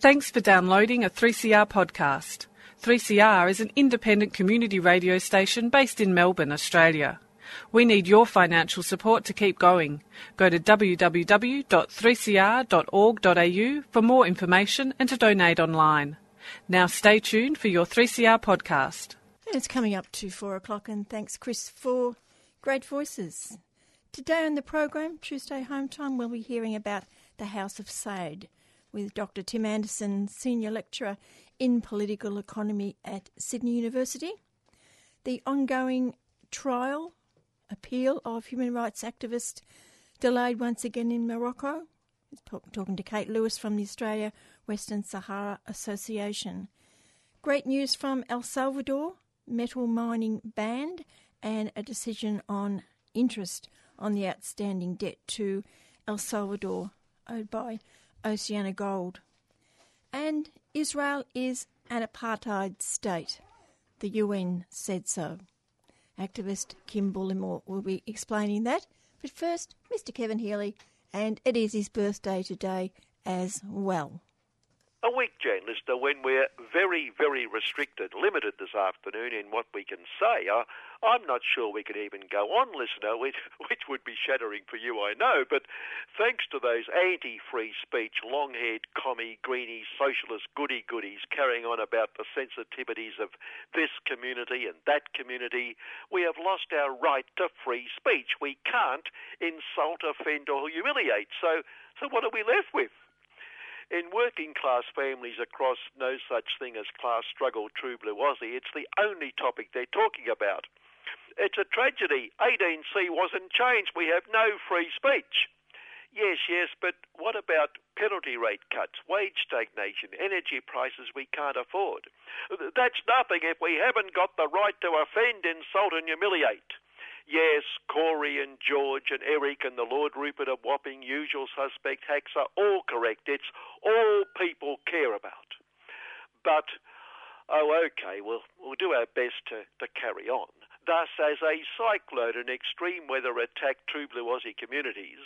Thanks for downloading a 3CR podcast. 3CR is an independent community radio station based in Melbourne, Australia. We need your financial support to keep going. Go to www.3cr.org.au for more information and to donate online. Now stay tuned for your 3CR podcast. It's coming up to four o'clock, and thanks, Chris, for great voices. Today on the program, Tuesday Home Time, we'll be hearing about the House of Saud with Dr. Tim Anderson, Senior Lecturer in Political Economy at Sydney University. The ongoing trial, appeal of human rights activist delayed once again in Morocco. Talking to Kate Lewis from the Australia Western Sahara Association. Great news from El Salvador, metal mining banned, and a decision on interest on the outstanding debt to El Salvador owed by Oceana Gold. And Israel is an apartheid state. The UN said so. Activist Kim Bullimore will be explaining that. But first, Mr. Kevin Healy, and it is his birthday today as well a week, Jane Lister, when we're very, very restricted, limited this afternoon in what we can say. I, I'm not sure we could even go on, listener, which, which would be shattering for you, I know. But thanks to those anti free speech, long haired commie, greenie, socialist goody goodies carrying on about the sensitivities of this community and that community, we have lost our right to free speech. We can't insult, offend, or humiliate. So, so what are we left with? In working class families across no such thing as class struggle, true blue Aussie, it's the only topic they're talking about. It's a tragedy. 18C wasn't changed. We have no free speech. Yes, yes, but what about penalty rate cuts, wage stagnation, energy prices we can't afford? That's nothing if we haven't got the right to offend, insult, and humiliate. Yes, Corey and George and Eric and the Lord Rupert of Wapping, usual suspect hacks are all correct. It's all people care about. But, oh, okay, we'll, we'll do our best to, to carry on. Thus, as a cyclone and extreme weather attack true blue Aussie communities,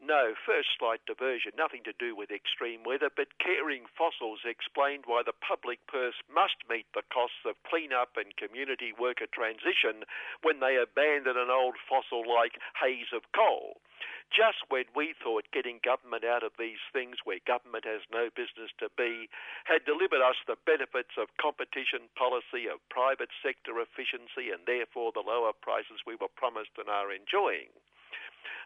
no, first slight diversion, nothing to do with extreme weather, but caring fossils explained why the public purse must meet the costs of clean-up and community worker transition when they abandon an old fossil like haze of coal. Just when we thought getting government out of these things where government has no business to be had delivered us the benefits of competition policy, of private sector efficiency, and therefore the lower prices we were promised and are enjoying.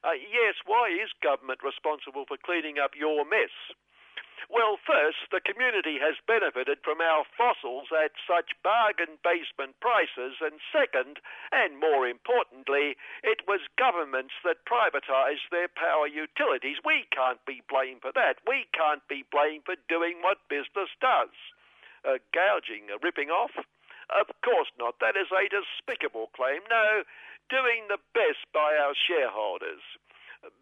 Uh, yes, why is government responsible for cleaning up your mess? Well, first, the community has benefited from our fossils at such bargain basement prices, and second, and more importantly, it was governments that privatised their power utilities. We can't be blamed for that. We can't be blamed for doing what business does. Uh, gouging, uh, ripping off? Of course not. That is a despicable claim. No, doing the best by our shareholders.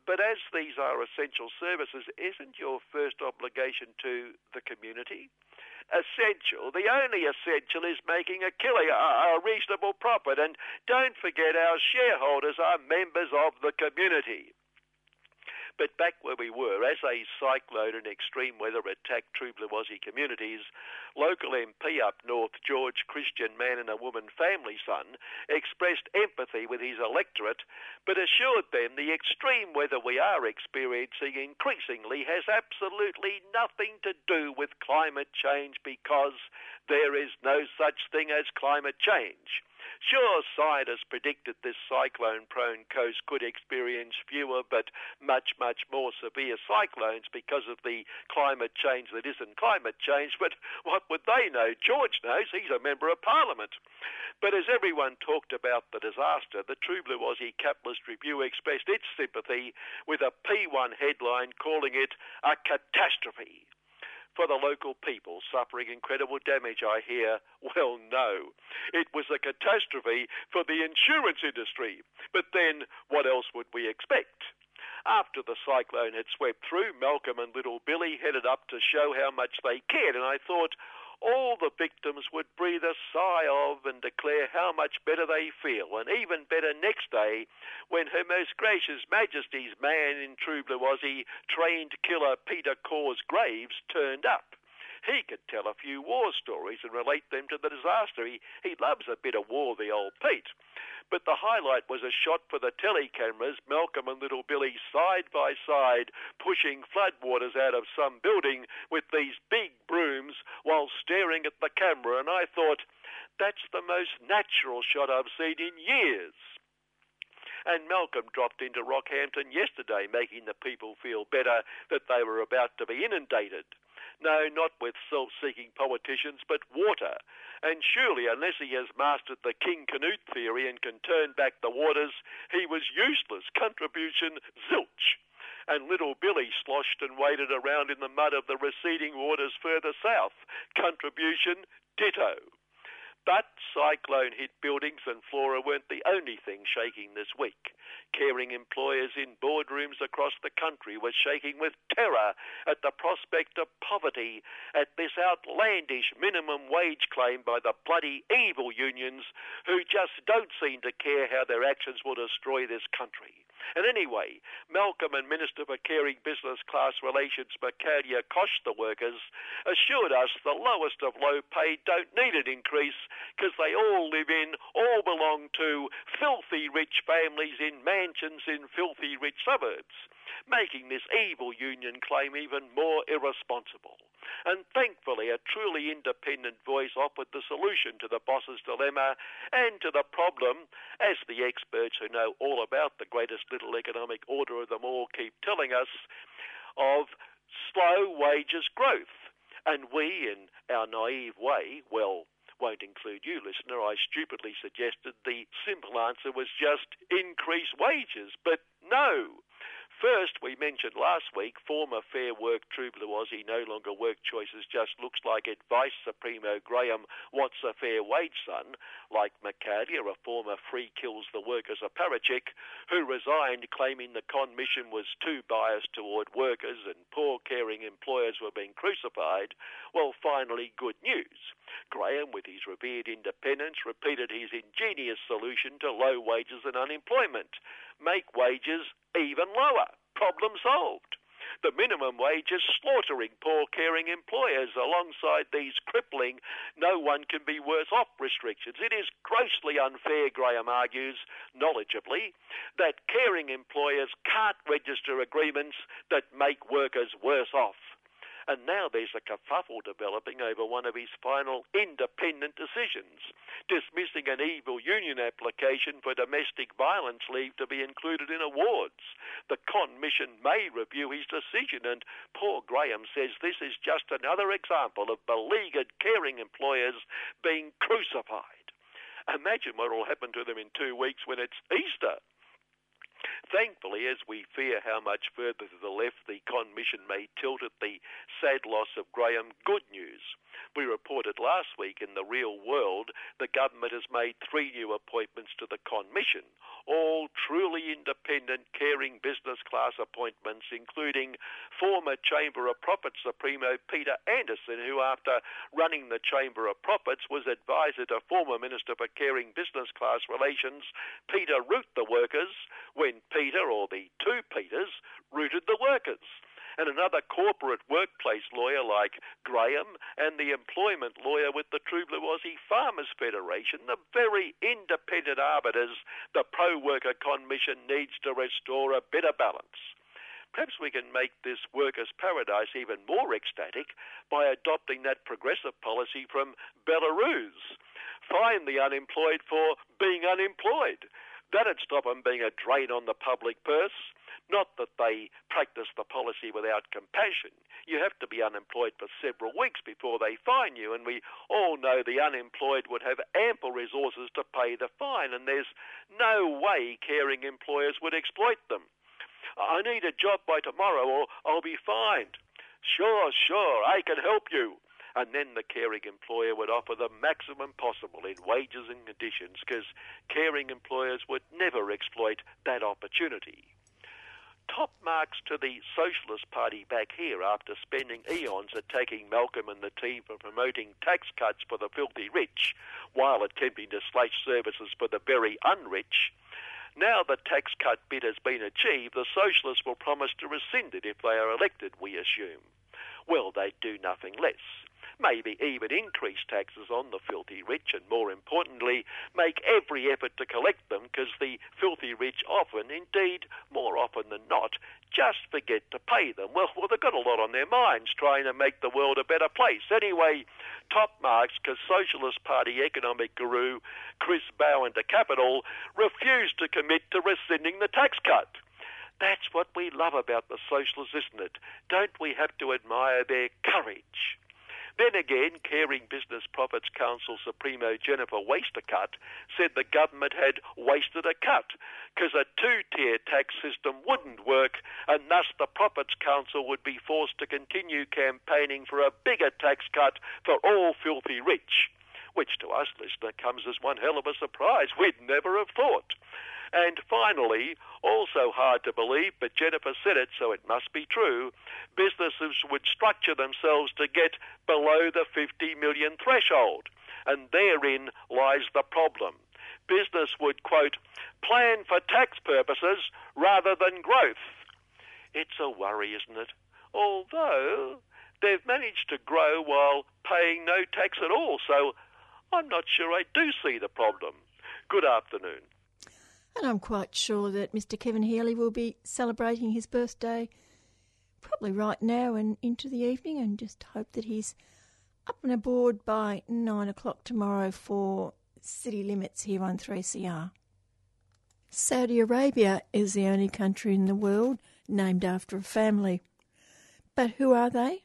But as these are essential services, isn't your first obligation to the community? Essential, the only essential is making a killing, a, reasonable profit. And don't forget, our shareholders are members of the community. But back where we were, as a cyclone and extreme weather attacked true communities, local MP up north, George, Christian man and a woman family son, expressed empathy with his electorate, but assured them the extreme weather we are experiencing increasingly has absolutely nothing to do with climate change because there is no such thing as climate change. Sure, scientists predicted this cyclone prone coast could experience fewer but much, much more severe cyclones because of the climate change that isn't climate change, but what would they know? George knows, he's a member of parliament. But as everyone talked about the disaster, the True Blue Aussie Capitalist Review expressed its sympathy with a P1 headline calling it a catastrophe for the local people suffering incredible damage, I hear? Well, no. It was a catastrophe for the insurance industry. But then, what else would we expect? After the cyclone had swept through, Malcolm and little Billy headed up to show how much they cared, and I thought, all the victims would breathe a sigh of and declare how much better they feel, and even better next day when Her Most Gracious Majesty's man in True Blue trained killer Peter Cause Graves, turned up. He could tell a few war stories and relate them to the disaster. He, he loves a bit of war, the old Pete. But the highlight was a shot for the telly cameras, Malcolm and little Billy side by side, pushing floodwaters out of some building with these big brooms while staring at the camera. And I thought, that's the most natural shot I've seen in years. And Malcolm dropped into Rockhampton yesterday, making the people feel better that they were about to be inundated. No, not with self seeking politicians, but water. And surely, unless he has mastered the King Canute theory and can turn back the waters, he was useless. Contribution zilch. And little Billy sloshed and waded around in the mud of the receding waters further south. Contribution ditto. But cyclone hit buildings and flora weren't the only thing shaking this week. Caring employers in boardrooms across the country were shaking with terror at the prospect of poverty at this outlandish minimum wage claim by the bloody evil unions who just don't seem to care how their actions will destroy this country. And anyway, Malcolm and Minister for Caring Business Class Relations, Koch, the workers, assured us the lowest of low pay don't need an increase because they all live in, all belong to filthy rich families in mansions in filthy rich suburbs, making this evil union claim even more irresponsible. And thankfully, a truly independent voice offered the solution to the boss's dilemma and to the problem, as the experts who know all about the greatest little economic order of them all keep telling us, of slow wages growth. And we, in our naive way, well, won't include you, listener, I stupidly suggested the simple answer was just increase wages. But no, First, we mentioned last week, former Fair Work True was he no longer Work Choices, just looks like advice Supremo Graham wants a fair wage son, like Michaelia, a former Free Kills the Workers apparatchik, who resigned claiming the con mission was too biased toward workers and poor caring employers were being crucified. Well, finally, good news. Graham, with his revered independence, repeated his ingenious solution to low wages and unemployment make wages even lower. Problem solved. The minimum wage is slaughtering poor caring employers alongside these crippling no one can be worse off restrictions. It is grossly unfair, Graham argues, knowledgeably, that caring employers can't register agreements that make workers worse off. And now there's a kerfuffle developing over one of his final independent decisions, dismissing an evil union application for domestic violence leave to be included in awards. The con mission may review his decision, and poor Graham says this is just another example of beleaguered caring employers being crucified. Imagine what will happen to them in two weeks when it's Easter. Thankfully, as we fear how much further to the left the con mission may tilt at the sad loss of Graham, good news. We reported last week in the real world the government has made three new appointments to the con mission, all truly independent, caring business class appointments, including former Chamber of Profits Supremo Peter Anderson, who, after running the Chamber of Profits, was advisor to former Minister for Caring Business Class Relations Peter Root the workers when Peter, or the two Peters, rooted the workers and another corporate workplace lawyer like Graham, and the employment lawyer with the True Blue Aussie Farmers Federation, the very independent arbiters the pro worker commission needs to restore a better balance. Perhaps we can make this workers' paradise even more ecstatic by adopting that progressive policy from Belarus. Fine the unemployed for being unemployed. That'd stop them being a drain on the public purse. Not that they practice the policy without compassion. You have to be unemployed for several weeks before they fine you, and we all know the unemployed would have ample resources to pay the fine, and there's no way caring employers would exploit them. I need a job by tomorrow or I'll be fined. Sure, sure, I can help you and then the caring employer would offer the maximum possible in wages and conditions because caring employers would never exploit that opportunity. top marks to the Socialist Party back here after spending eons attacking Malcolm and the team for promoting tax cuts for the filthy rich while attempting to slash services for the very unrich. Now the tax cut bid has been achieved, the Socialists will promise to rescind it if they are elected, we assume. Well, they'd do nothing less maybe even increase taxes on the filthy rich, and more importantly, make every effort to collect them because the filthy rich often, indeed more often than not, just forget to pay them. Well, well, they've got a lot on their minds trying to make the world a better place. Anyway, top marks because Socialist Party economic guru Chris Bowen to Capital refused to commit to rescinding the tax cut. That's what we love about the socialists, isn't it? Don't we have to admire their courage? Then again, Caring Business Profits Council Supremo Jennifer Wastercutt said the government had wasted a cut because a two-tier tax system wouldn't work and thus the Profits Council would be forced to continue campaigning for a bigger tax cut for all filthy rich which to us, listener, comes as one hell of a surprise we'd never have thought. And finally, also hard to believe, but Jennifer said it, so it must be true, businesses would structure themselves to get below the 50 million threshold. And therein lies the problem. Business would, quote, plan for tax purposes rather than growth. It's a worry, isn't it? Although they've managed to grow while paying no tax at all, so I'm not sure I do see the problem. Good afternoon. And I'm quite sure that Mr. Kevin Healy will be celebrating his birthday probably right now and into the evening, and just hope that he's up and aboard by nine o'clock tomorrow for City Limits here on 3CR. Saudi Arabia is the only country in the world named after a family. But who are they?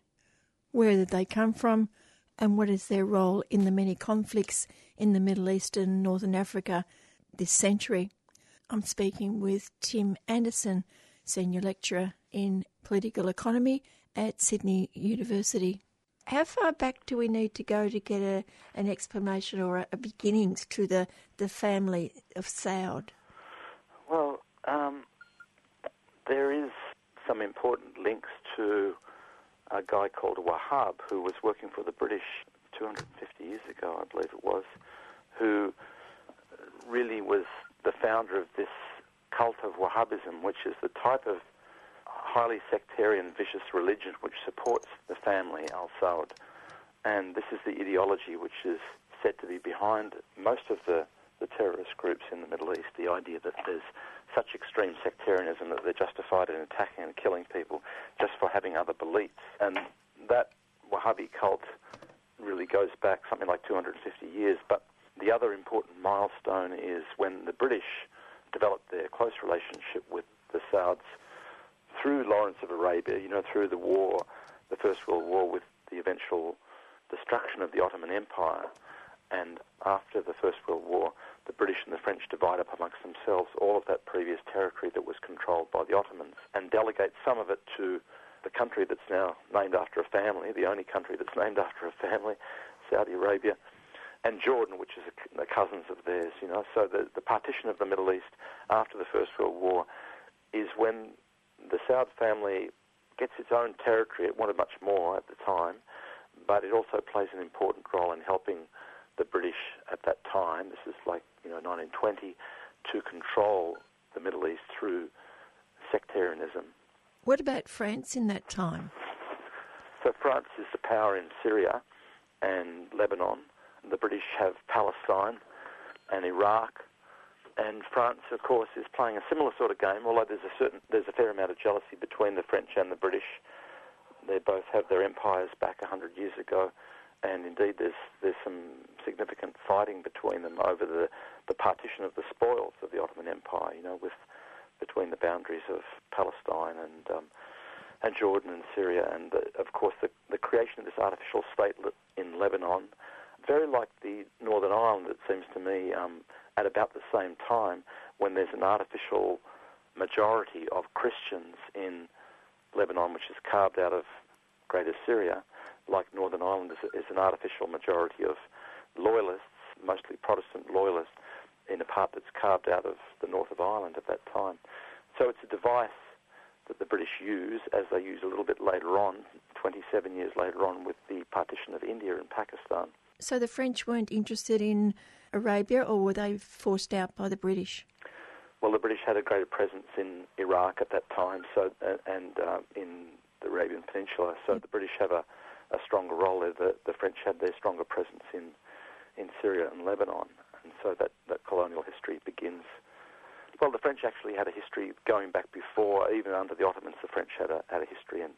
Where did they come from? And what is their role in the many conflicts in the Middle East and Northern Africa this century? I'm speaking with Tim Anderson, Senior Lecturer in Political Economy at Sydney University. How far back do we need to go to get a, an explanation or a, a beginnings to the, the family of Saud? Well, um, there is some important links to a guy called Wahab who was working for the British 250 years ago, I believe it was, who really was the founder of this cult of Wahhabism, which is the type of highly sectarian, vicious religion which supports the family Al Saud. And this is the ideology which is said to be behind most of the, the terrorist groups in the Middle East the idea that there's such extreme sectarianism that they're justified in attacking and killing people just for having other beliefs. And that Wahhabi cult really goes back something like 250 years, but the other important milestone is when the British developed their close relationship with the Sauds through Lawrence of Arabia, you know, through the war, the First World War, with the eventual destruction of the Ottoman Empire. And after the First World War, the British and the French divide up amongst themselves all of that previous territory that was controlled by the Ottomans and delegate some of it to the country that's now named after a family, the only country that's named after a family, Saudi Arabia and Jordan, which is a, cousins of theirs. You know, so the, the partition of the Middle East after the First World War is when the Saud family gets its own territory. It wanted much more at the time, but it also plays an important role in helping the British at that time. This is like you know 1920 to control the Middle East through sectarianism. What about France in that time? So France is the power in Syria and Lebanon the British have Palestine and Iraq, and France, of course, is playing a similar sort of game. Although there's a certain, there's a fair amount of jealousy between the French and the British. They both have their empires back hundred years ago, and indeed there's there's some significant fighting between them over the the partition of the spoils of the Ottoman Empire. You know, with between the boundaries of Palestine and um, and Jordan and Syria, and the, of course the the creation of this artificial state in Lebanon very like the Northern Ireland, it seems to me, um, at about the same time when there's an artificial majority of Christians in Lebanon, which is carved out of Greater Syria, like Northern Ireland is, is an artificial majority of loyalists, mostly Protestant loyalists, in a part that's carved out of the north of Ireland at that time. So it's a device that the British use, as they use a little bit later on, 27 years later on, with the partition of India and Pakistan. So the French weren't interested in Arabia, or were they forced out by the British? Well, the British had a greater presence in Iraq at that time, so uh, and uh, in the Arabian Peninsula. So the British have a, a stronger role there. The, the French had their stronger presence in in Syria and Lebanon, and so that, that colonial history begins. Well, the French actually had a history going back before, even under the Ottomans. The French had a had a history in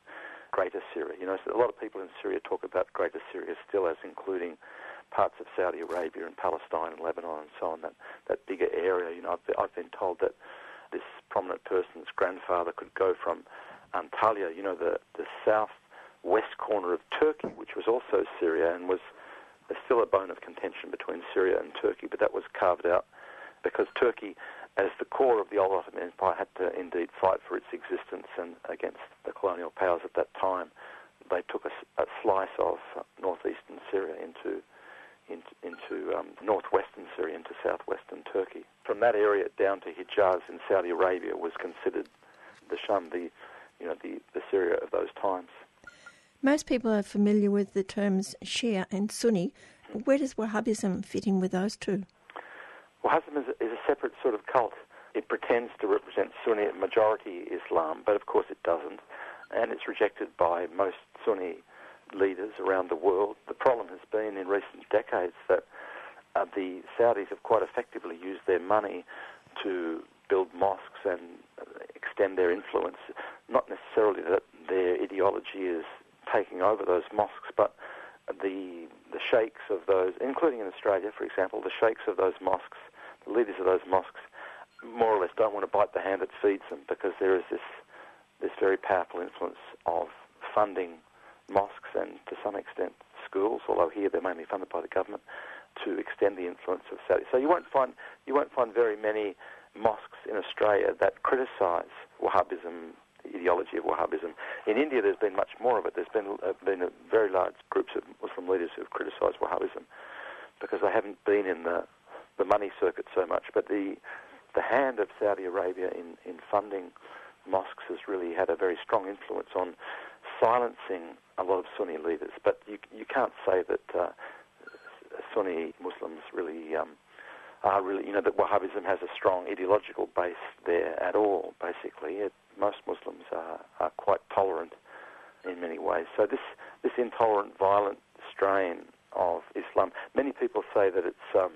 Greater Syria. You know, so a lot of people in Syria talk about Greater Syria still as including parts of Saudi Arabia and Palestine and Lebanon and so on, that, that bigger area. You know, I've, I've been told that this prominent person's grandfather could go from Antalya, you know, the, the southwest corner of Turkey, which was also Syria and was there's still a bone of contention between Syria and Turkey, but that was carved out because Turkey, as the core of the old Ottoman Empire, had to indeed fight for its existence and against the colonial powers at that time. They took a, a slice of northeastern Syria into into, into um, northwestern Syria, into southwestern Turkey. From that area down to Hijaz in Saudi Arabia was considered the Sham, the, you know, the, the Syria of those times. Most people are familiar with the terms Shia and Sunni. Where does Wahhabism fit in with those two? Wahhabism is a, is a separate sort of cult. It pretends to represent Sunni majority Islam, but of course it doesn't. And it's rejected by most Sunni leaders around the world. The problem has been in recent decades that uh, the Saudis have quite effectively used their money to build mosques and uh, extend their influence. Not necessarily that their ideology is taking over those mosques, but the the sheikhs of those, including in Australia, for example, the sheikhs of those mosques, the leaders of those mosques, more or less don't want to bite the hand that feeds them because there is this this very powerful influence of funding mosques and to some extent schools, although here they're mainly funded by the government, to extend the influence of Saudi. So you won't find you won't find very many mosques in Australia that criticise Wahhabism, ideology of Wahhabism. In India, there's been much more of it. There's been uh, been very large groups of Muslim leaders who've criticised Wahhabism because they haven't been in the the money circuit so much. But the the hand of Saudi Arabia in, in funding mosques has really had a very strong influence on silencing a lot of Sunni leaders. But you, you can't say that uh, Sunni Muslims really um, are really, you know, that Wahhabism has a strong ideological base there at all, basically. It, most Muslims are, are quite tolerant in many ways. So this, this intolerant, violent strain of Islam, many people say that it's, um,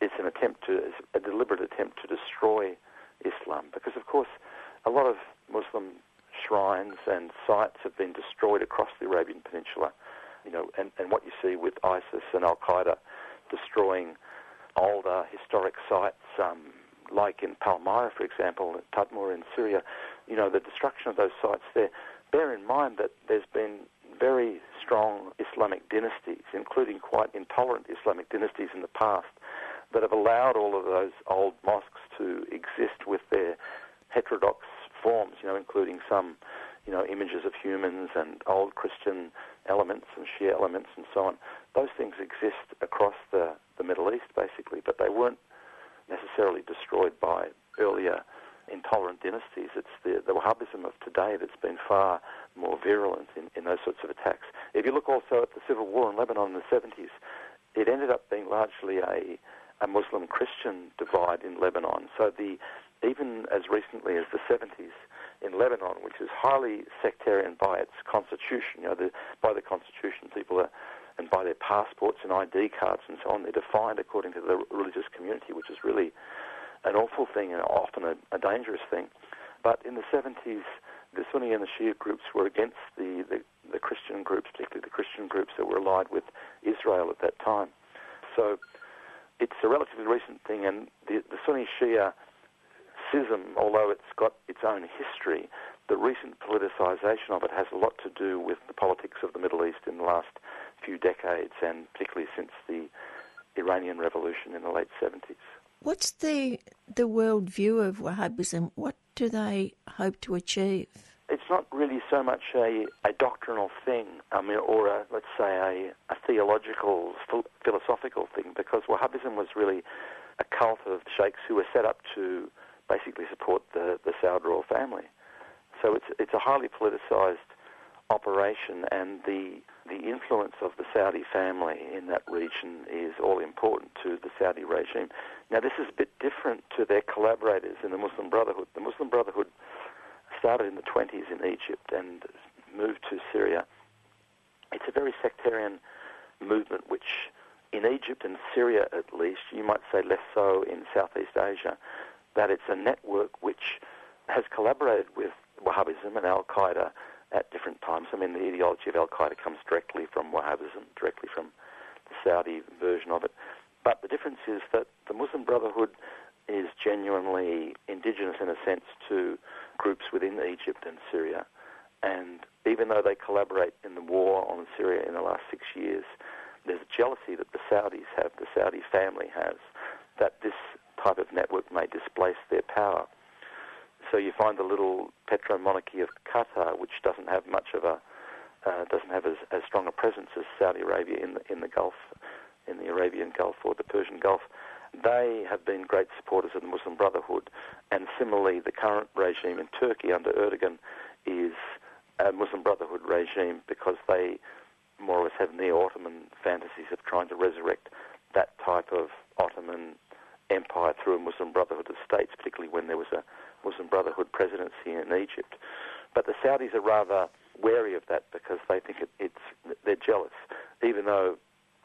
it's an attempt to, a deliberate attempt to destroy Islam, because of course a lot of Muslim shrines and sites have been destroyed across the Arabian Peninsula. You know, and, and what you see with ISIS and Al Qaeda destroying older historic sites, um, like in Palmyra, for example, Tadmur in Syria, you know, the destruction of those sites there. Bear in mind that there's been very strong Islamic dynasties, including quite intolerant Islamic dynasties in the past, that have allowed all of those old mosques to exist with their heterodox forms, you know, including some, you know, images of humans and old Christian elements and Shia elements and so on. Those things exist across the, the Middle East, basically, but they weren't necessarily destroyed by earlier intolerant dynasties. It's the, the Wahhabism of today that's been far more virulent in, in those sorts of attacks. If you look also at the civil war in Lebanon in the 70s, it ended up being largely a, a Muslim Christian divide in Lebanon. So the even as recently as the 70s in Lebanon, which is highly sectarian by its constitution. You know, the, by the constitution, people are, and by their passports and ID cards and so on, they're defined according to the religious community, which is really an awful thing and often a, a dangerous thing. But in the 70s, the Sunni and the Shia groups were against the, the, the Christian groups, particularly the Christian groups that were allied with Israel at that time. So it's a relatively recent thing, and the, the Sunni Shia schism, although it's got its own history, the recent politicisation of it has a lot to do with the politics of the Middle East in the last few decades, and particularly since the Iranian Revolution in the late 70s. What's the the world view of Wahhabism? What do they hope to achieve? It's not really so much a, a doctrinal thing, I mean, or a, let's say a, a theological, philosophical thing, because Wahhabism was really a cult of sheikhs who were set up to basically support the, the Saud royal family. So it's it's a highly politicized operation, and the the influence of the Saudi family in that region is all important to the Saudi regime. Now, this is a bit different to their collaborators in the Muslim Brotherhood. The Muslim Brotherhood started in the 20s in Egypt and moved to Syria. It's a very sectarian movement, which in Egypt and Syria at least, you might say less so in Southeast Asia, that it's a network which has collaborated with Wahhabism and Al Qaeda at different times. I mean, the ideology of Al Qaeda comes directly from Wahhabism, directly from the Saudi version of it. But the difference is that the Muslim Brotherhood is genuinely indigenous in a sense to groups within Egypt and Syria. And even though they collaborate in the war on Syria in the last six years, there's a jealousy that the Saudis have, the Saudi family has, that this type of network may displace their power. So you find the little petro monarchy of Qatar, which doesn't have much of a uh, doesn't have as, as strong a presence as Saudi Arabia in the in the Gulf, in the Arabian Gulf or the Persian Gulf. They have been great supporters of the Muslim Brotherhood, and similarly, the current regime in Turkey under Erdogan is a Muslim Brotherhood regime because they more or less have neo-Ottoman fantasies of trying to resurrect that type of Ottoman empire through a Muslim Brotherhood of states, particularly when there was a Muslim Brotherhood presidency in Egypt. But the Saudis are rather wary of that because they think it, it's they're jealous, even though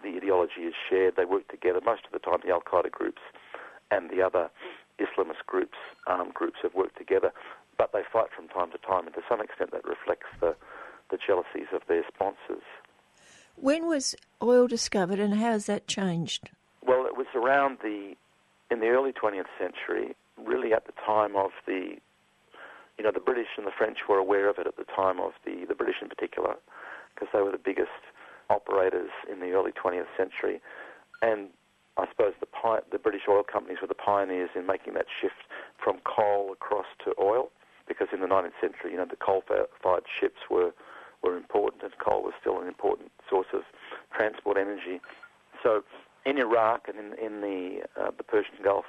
the ideology is shared. They work together most of the time. The Al Qaeda groups and the other Islamist groups, armed groups, have worked together, but they fight from time to time, and to some extent that reflects the the jealousies of their sponsors. When was oil discovered, and how has that changed? Well, it was around the in the early 20th century, really at the time of the, you know, the British and the French were aware of it at the time of the, the British in particular, because they were the biggest operators in the early 20th century. And I suppose the, the British oil companies were the pioneers in making that shift from coal across to oil, because in the 19th century, you know, the coal-fired ships were, were important and coal was still an important source of transport energy. So in Iraq and in, in the, uh, the Persian Gulf,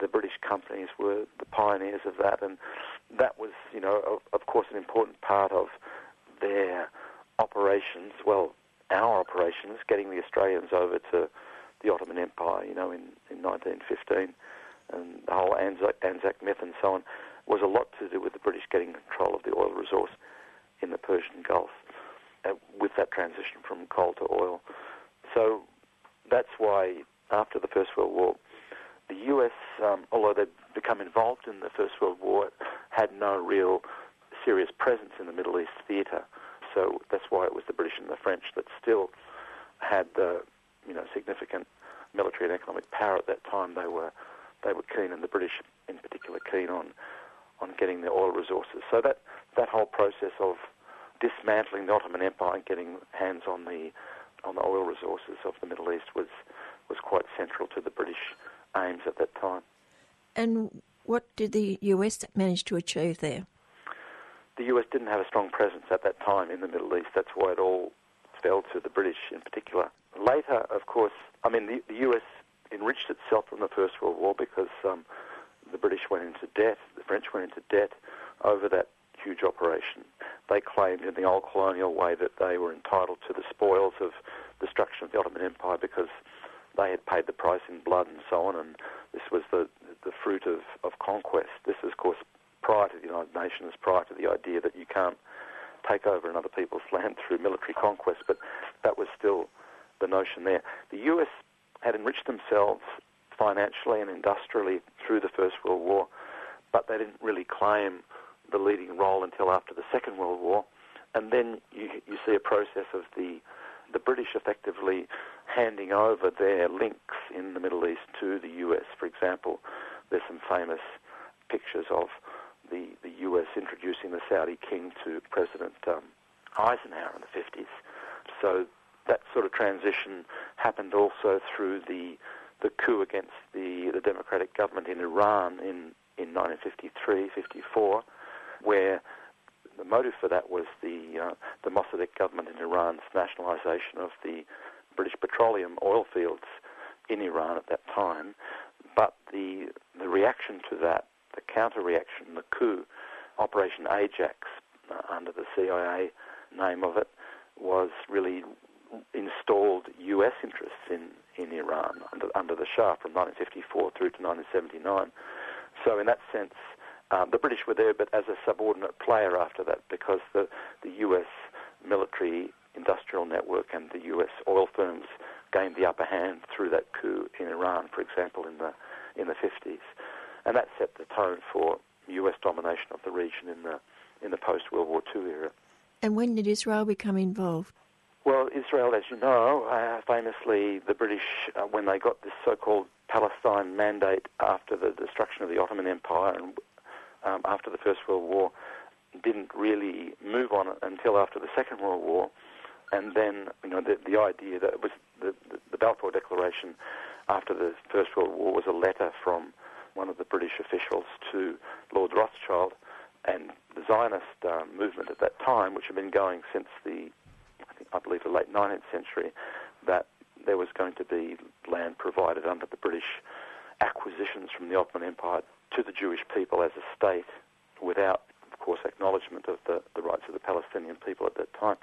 the British companies were the pioneers of that, and that was, you know, of, of course, an important part of their operations. Well, our operations, getting the Australians over to the Ottoman Empire, you know, in, in 1915, and the whole Anzac, Anzac myth and so on, was a lot to do with the British getting control of the oil resource in the Persian Gulf uh, with that transition from coal to oil. So that's why after the First World War, the US, um, although they'd become involved in the First World War, had no real serious presence in the Middle East theatre. So that's why it was the British and the French that still had the, you know, significant military and economic power at that time. They were they were keen, and the British in particular keen on on getting the oil resources. So that that whole process of dismantling the Ottoman Empire and getting hands on the on the oil resources of the Middle East was was quite central to the British aims at that time. And what did the US manage to achieve there? The US didn't have a strong presence at that time in the Middle East. That's why it all fell to the British in particular. Later, of course, I mean, the, the US enriched itself from the First World War because um, the British went into debt, the French went into debt over that huge operation. They claimed in the old colonial way that they were entitled to the spoils of destruction of the Ottoman Empire because they had paid the price in blood and so on, and this was the the fruit of, of conquest. This is, of course, prior to the United Nations, prior to the idea that you can't take over another people's land through military conquest, but that was still the notion there. The US had enriched themselves financially and industrially through the First World War, but they didn't really claim the leading role until after the Second World War. And then you, you see a process of the the British effectively handing over their links in the Middle East to the US. For example, there's some famous pictures of the, the US introducing the Saudi king to President um, Eisenhower in the 50s. So that sort of transition happened also through the the coup against the, the democratic government in Iran in, in 1953, 54, where the motive for that was the uh, the Mossadegh government in Iran's nationalisation of the British petroleum oil fields in Iran at that time. But the the reaction to that, the counter reaction, the coup, Operation Ajax, uh, under the CIA name of it, was really installed U.S. interests in, in Iran under, under the Shah from 1954 through to 1979. So in that sense, um, the British were there, but as a subordinate player after that, because the, the U.S. military industrial network and the U.S. oil firms gained the upper hand through that coup in Iran, for example, in the in the 50s, and that set the tone for U.S. domination of the region in the in the post World War II era. And when did Israel become involved? Well, Israel, as you know, uh, famously, the British, uh, when they got this so-called Palestine mandate after the destruction of the Ottoman Empire and um, after the First World War, didn't really move on it until after the Second World War. And then, you know, the, the idea that was the, the, the Balfour Declaration after the First World War was a letter from one of the British officials to Lord Rothschild and the Zionist um, movement at that time, which had been going since the, I, think, I believe, the late 19th century, that there was going to be land provided under the British acquisitions from the Ottoman Empire to the Jewish people as a state without, of course, acknowledgement of the, the rights of the Palestinian people at that time.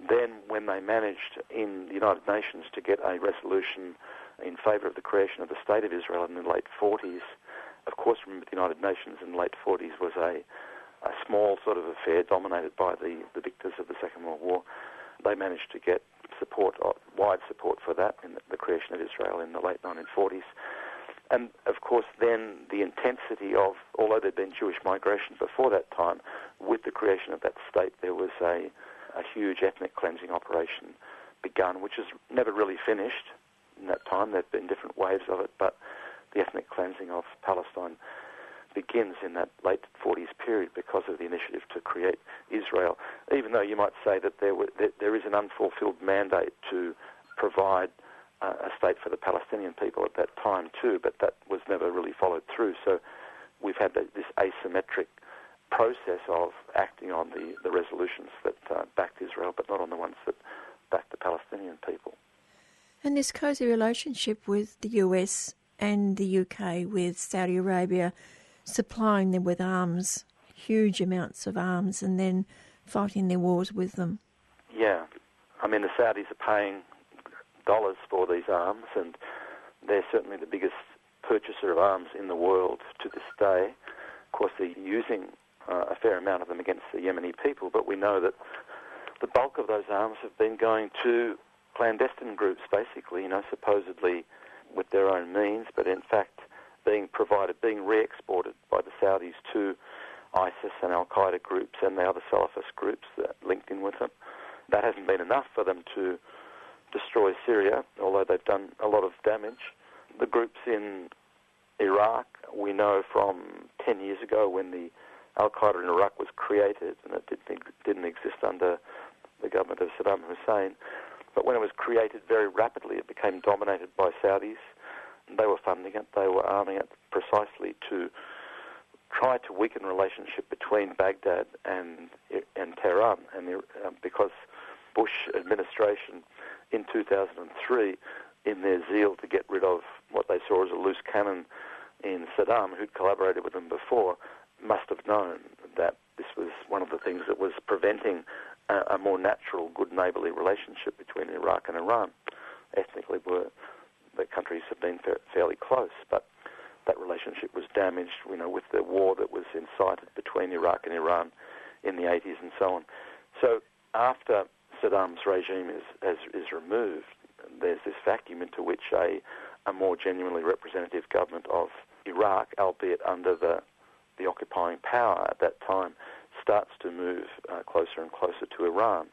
Then, when they managed in the United Nations to get a resolution in favour of the creation of the State of Israel in the late 40s, of course, remember the United Nations in the late 40s was a, a small sort of affair dominated by the, the victors of the Second World War. They managed to get support, uh, wide support for that in the, the creation of Israel in the late 1940s. And of course, then the intensity of, although there'd been Jewish migration before that time, with the creation of that state, there was a, a huge ethnic cleansing operation begun, which has never really finished in that time. There have been different waves of it, but the ethnic cleansing of Palestine begins in that late 40s period because of the initiative to create Israel. Even though you might say that there, were, that there is an unfulfilled mandate to provide uh, a state for the Palestinian people at that time too, but that was never really followed through. So we've had this asymmetric process of acting on the, the resolutions that uh, backed Israel, but not on the ones that backed the Palestinian people. And this cosy relationship with the US and the UK, with Saudi Arabia supplying them with arms, huge amounts of arms, and then fighting their wars with them. Yeah. I mean, the Saudis are paying dollars for these arms, and they're certainly the biggest purchaser of arms in the world to this day. Of course, they're using uh, a fair amount of them against the Yemeni people, but we know that the bulk of those arms have been going to clandestine groups, basically, you know, supposedly with their own means, but in fact being provided, being re-exported by the Saudis to ISIS and Al Qaeda groups and the other Salafist groups that linked in with them. That hasn't been enough for them to destroy Syria, although they've done a lot of damage. The groups in Iraq, we know from 10 years ago when the Al Qaeda in Iraq was created, and it didn't, didn't exist under the government of Saddam Hussein. But when it was created very rapidly, it became dominated by Saudis. They were funding it, they were arming it precisely to try to weaken relationship between Baghdad and and Tehran, and uh, because Bush administration in 2003, in their zeal to get rid of what they saw as a loose cannon in Saddam, who'd collaborated with them before, must have known that this was one of the things that was preventing a, a more natural, good neighbourly relationship between Iraq and Iran. Ethnically, were the countries have been fa- fairly close, but that relationship was damaged, you know, with the war that was incited between Iraq and Iran in the 80s and so on. So after Saddam's regime is, is, is removed, there's this vacuum into which a, a more genuinely representative government of Iraq, albeit under the, the occupying power at that time, starts to move uh, closer and closer to Iran.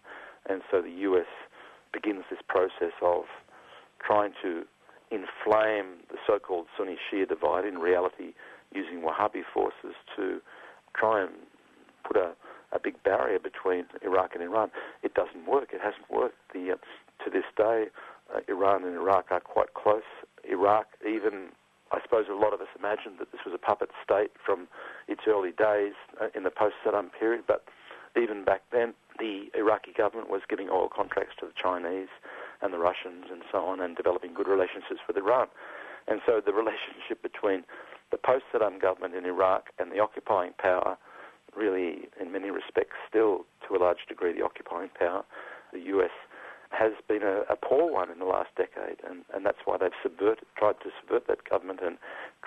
And so the US begins this process of trying to inflame the so-called Sunni Shia divide, in reality using Wahhabi forces to try and put a, a big barrier between Iraq and Iran. It doesn't work. It hasn't worked. The, uh, to this day, uh, Iran and Iraq are quite close. Iraq, even, I suppose a lot of us imagined that this was a puppet state from its early days uh, in the post-Saddam period, but even back then, the Iraqi government was giving oil contracts to the Chinese and the Russians and so on, and developing good relationships with Iran. And so the relationship between the post-Saddam government in Iraq and the occupying power really, in many respects, still to a large degree the occupying power. The US has been a, a poor one in the last decade, and, and that's why they've subverted, tried to subvert that government and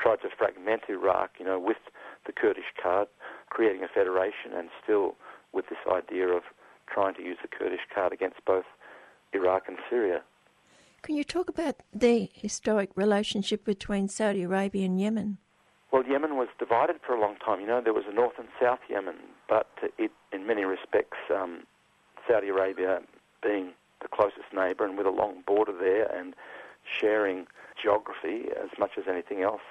tried to fragment Iraq, you know, with the Kurdish card, creating a federation, and still with this idea of trying to use the Kurdish card against both Iraq and Syria. Can you talk about the historic relationship between Saudi Arabia and Yemen? Well, Yemen was divided for a long time. You know, there was a North and South Yemen, but it, in many respects, um, Saudi Arabia being the closest neighbour and with a long border there and sharing geography as much as anything else,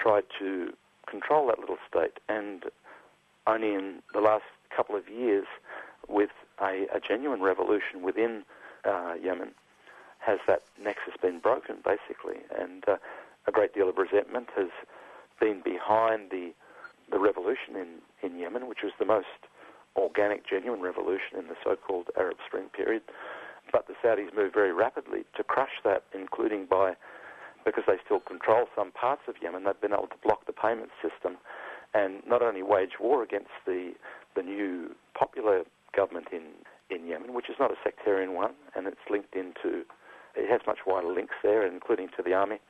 tried to control that little state. And only in the last couple of years, with a, a genuine revolution within uh, Yemen, has that nexus been broken, basically. And uh, a great deal of resentment has been behind the the revolution in, in Yemen, which was the most organic, genuine revolution in the so-called Arab Spring period. But the Saudis moved very rapidly to crush that, including by, because they still control some parts of Yemen, they've been able to block the payment system and not only wage war against the, the new popular government in, in Yemen, which is not a sectarian one, and it's linked into, it has much wider links there, including to the army.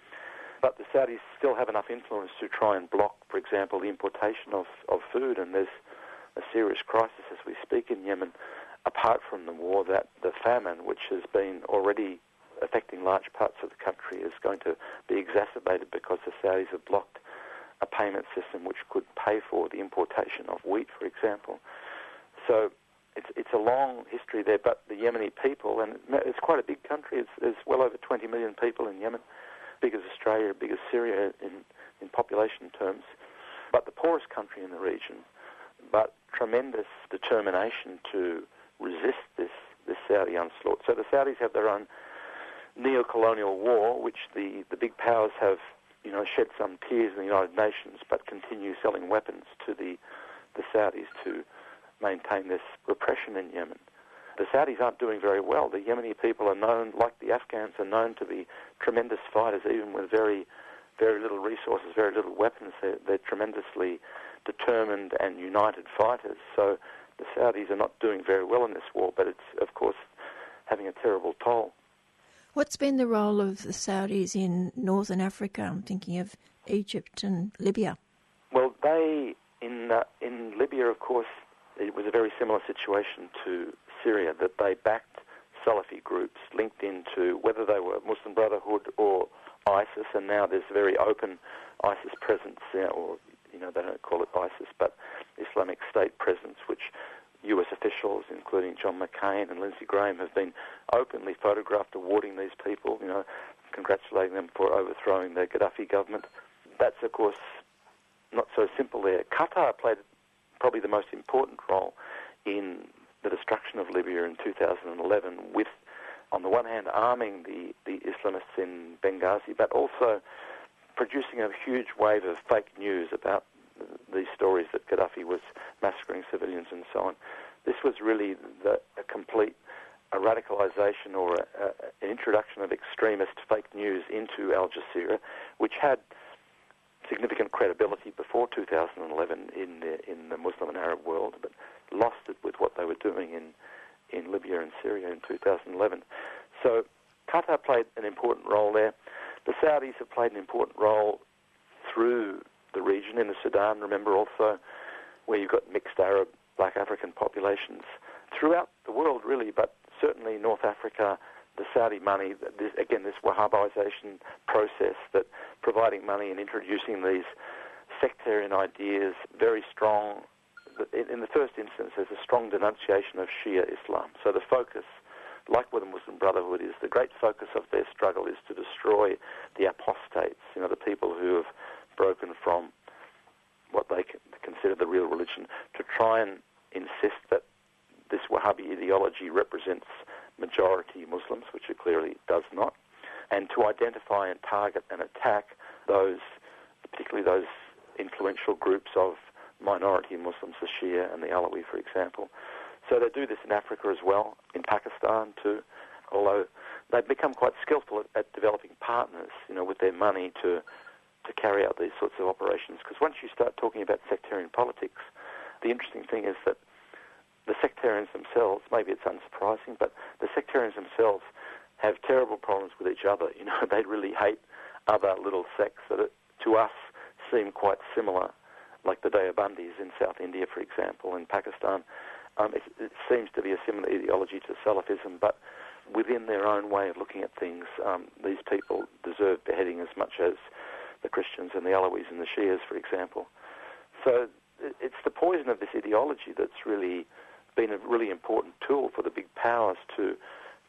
But the Saudis still have enough influence to try and block, for example, the importation of, of food, and there's a serious crisis as we speak in Yemen, apart from the war, that the famine, which has been already affecting large parts of the country, is going to be exacerbated because the Saudis have blocked a payment system which could pay for the importation of wheat, for example. So it's it's a long history there, but the Yemeni people, and it's quite a big country. It's, there's well over 20 million people in Yemen, big as Australia, big as Syria in in population terms, but the poorest country in the region. But tremendous determination to resist this this Saudi onslaught. So the Saudis have their own neo-colonial war, which the the big powers have you know shed some tears in the United Nations, but continue selling weapons to the the Saudis to maintain this repression in Yemen. The Saudis aren't doing very well. The Yemeni people are known, like the Afghans, are known to be tremendous fighters, even with very, very little resources, very little weapons. They're, they're tremendously determined and united fighters. So the Saudis are not doing very well in this war, but it's, of course, having a terrible toll. What's been the role of the Saudis in northern Africa? I'm thinking of Egypt and Libya. Well, they in uh, in Libya, of course, it was a very similar situation to Syria, that they backed Salafi groups linked into whether they were Muslim Brotherhood or ISIS, and now there's a very open ISIS presence, there, or you know they don't call it ISIS, but Islamic State presence, which U.S. officials, including John McCain and Lindsey Graham, have been openly photographed awarding these people, you know, congratulating them for overthrowing the Gaddafi government. That's of course not so simple there. Qatar played probably the most important role in the destruction of Libya in 2011 with, on the one hand, arming the, the Islamists in Benghazi, but also producing a huge wave of fake news about these stories that Gaddafi was massacring civilians and so on. This was really the, a complete a radicalization or a, a, an introduction of extremist fake news into Al Jazeera, which had significant credibility before 2011 in the, in the Muslim and Arab world, but lost it with what they were doing in, in Libya and Syria in 2011. So Qatar played an important role there. The Saudis have played an important role through the region in the Sudan, remember also, where you've got mixed Arab, black African populations throughout the world, really, but certainly North Africa, the Saudi money, this, again, this Wahhabization process that providing money and introducing these sectarian ideas, very strong. In the first instance, there's a strong denunciation of Shia Islam. So the focus, like with the Muslim Brotherhood, is the great focus of their struggle is to destroy the apostates, you know, the people who have broken from what they consider the real religion, to try and insist that this Wahhabi ideology represents majority Muslims, which it clearly does not, and to identify and target and attack those, particularly those influential groups of minority Muslims, the Shia and the Alawi, for example. So they do this in Africa as well, in Pakistan too, although they've become quite skillful at, at developing partners, you know, with their money to to carry out these sorts of operations. Because once you start talking about sectarian politics, the interesting thing is that the sectarians themselves, maybe it's unsurprising, but the sectarians themselves have terrible problems with each other. You know, they really hate other little sects that to us seem quite similar, like the Deobandis in South India, for example, in Pakistan. Um, it, it, seems to be a similar ideology to Salafism, but within their own way of looking at things, um, these people deserve beheading as much as the Christians and the Alawis and the Shias, for example. So it's the poison of this ideology that's really been a really important tool for the big powers to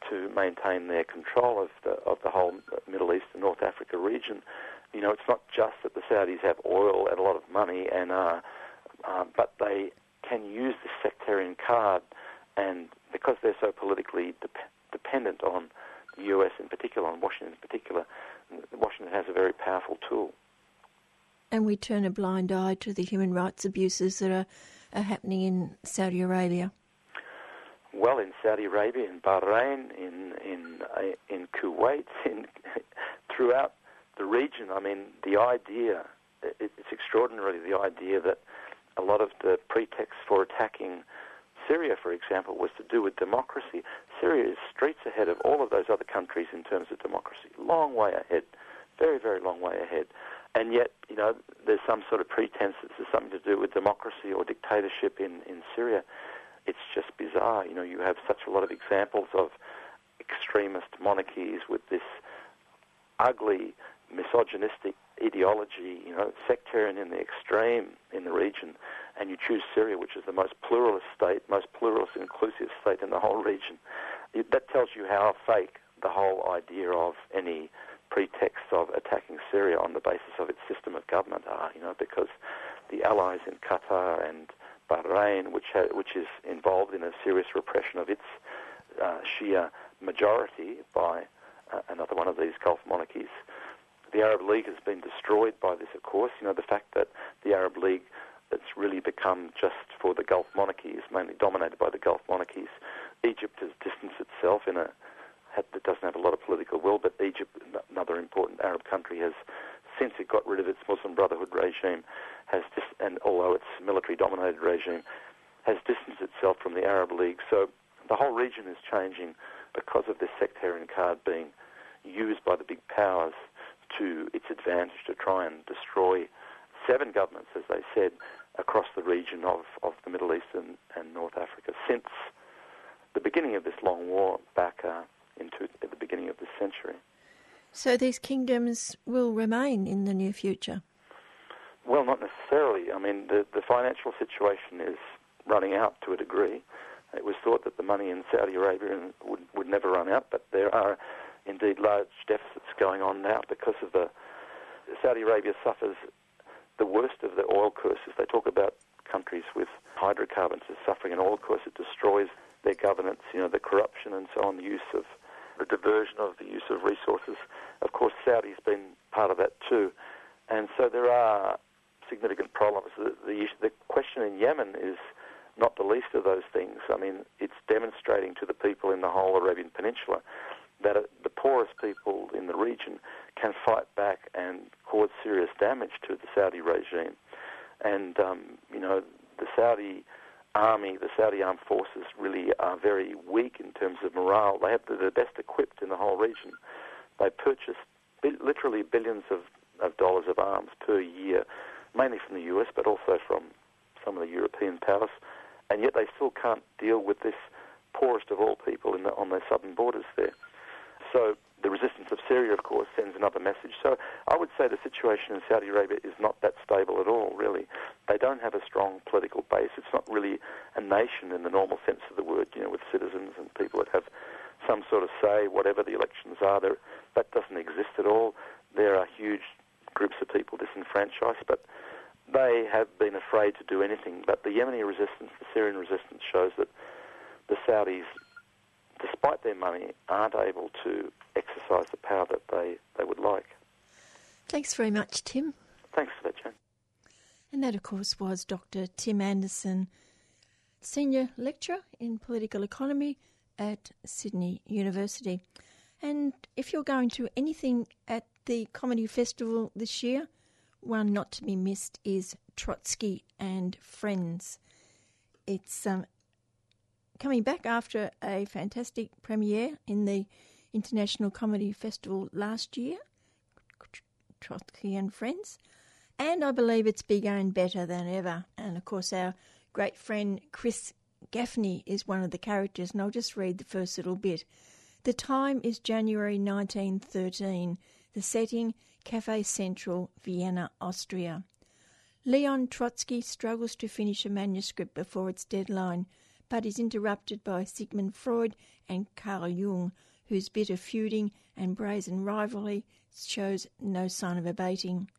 to maintain their control of the of the whole Middle East and North Africa region. You know, it's not just that the Saudis have oil and a lot of money, and uh, uh, but they can use this sectarian card, and because they're so politically de- dependent on the US in particular, on Washington in particular, Washington has a very powerful tool. And we turn a blind eye to the human rights abuses that are, are happening in Saudi Arabia. Well, in Saudi Arabia, in Bahrain, in in uh, in Kuwait, in throughout the region. I mean, the idea it's extraordinary. The idea that a lot of the pretext for attacking Syria, for example, was to do with democracy. Syria is streets ahead of all of those other countries in terms of democracy. Long way ahead. Very, very long way ahead. And yet, you know, there's some sort of pretense that there's something to do with democracy or dictatorship in, in Syria. It's just bizarre. You know, you have such a lot of examples of extremist monarchies with this ugly, misogynistic ideology, you know, sectarian in the extreme in the region, and you choose Syria, which is the most pluralist state, most pluralist inclusive state in the whole region, it, that tells you how fake the whole idea of any pretext of attacking Syria on the basis of its system of government are, you know, because the allies in Qatar and Bahrain, which ha- which is involved in a serious repression of its uh, Shia majority by uh, another one of these Gulf monarchies, the Arab League has been destroyed by this, of course. You know, the fact that the Arab League it's really become just for the Gulf monarchies, mainly dominated by the Gulf monarchies. Egypt has distanced itself in a that doesn't have a lot of political will, but Egypt, another important Arab country, has since it got rid of its Muslim Brotherhood regime, has dis- and although it's military-dominated regime, has distanced itself from the Arab League. So the whole region is changing because of this sectarian card being used by the big powers to its advantage to try and destroy seven governments, as they said, across the region of, of the Middle East and, and North Africa since the beginning of this long war back uh, into at the beginning of this century. So these kingdoms will remain in the near future? Well, not necessarily. I mean, the, the financial situation is running out to a degree. It was thought that the money in Saudi Arabia would, would never run out, but there are indeed large deficits going on now because of the Saudi Arabia suffers the worst of the oil curses. They talk about countries with hydrocarbons as suffering an oil curse. It destroys their governance, you know, the corruption and so on, the use of the diversion of the use of resources. Of course, Saudi's been part of that too. And so there are significant problems. The, the, the question in Yemen is not the least of those things. I mean, it's demonstrating to the people in the whole Arabian Peninsula that the poorest people in the region can fight back and cause serious damage to the Saudi regime. And, um, you know, the Saudi army, the Saudi armed forces really are very weak in terms of morale. They have the best equipped in the whole region. They purchase literally billions of, of dollars of arms per year, mainly from the US, but also from some of the European powers. And yet they still can't deal with this poorest of all people the, on their southern borders there. So the resistance of Syria, of course, sends another message. So I would say the situation in Saudi Arabia is not that stable at all, really. They don't have a strong political base. It's not really a nation in the normal sense of the word, you know, with citizens and people that have some sort of say, whatever the elections are. There, that doesn't exist at all. There are huge groups of people disenfranchised, but they have been afraid to do anything. But the Yemeni resistance, the Syrian resistance, shows that the Saudis despite their money, aren't able to exercise the power that they, they would like. Thanks very much, Tim. Thanks for that, Jane. And that, of course, was Dr. Tim Anderson, Senior Lecturer in Political Economy at Sydney University. And if you're going to anything at the Comedy Festival this year, one not to be missed is Trotsky and Friends. It's um, coming back after a fantastic premiere in the International Comedy Festival last year, Trotsky and Friends, and I believe it's begun better than ever. And of course, our great friend Chris Gaffney is one of the characters, and I'll just read the first little bit. The time is January 1913. The setting, Cafe Central, Vienna, Austria. Leon Trotsky struggles to finish a manuscript before its deadline, but is interrupted by Sigmund Freud and Carl Jung, whose bitter feuding and brazen rivalry shows no sign of abating.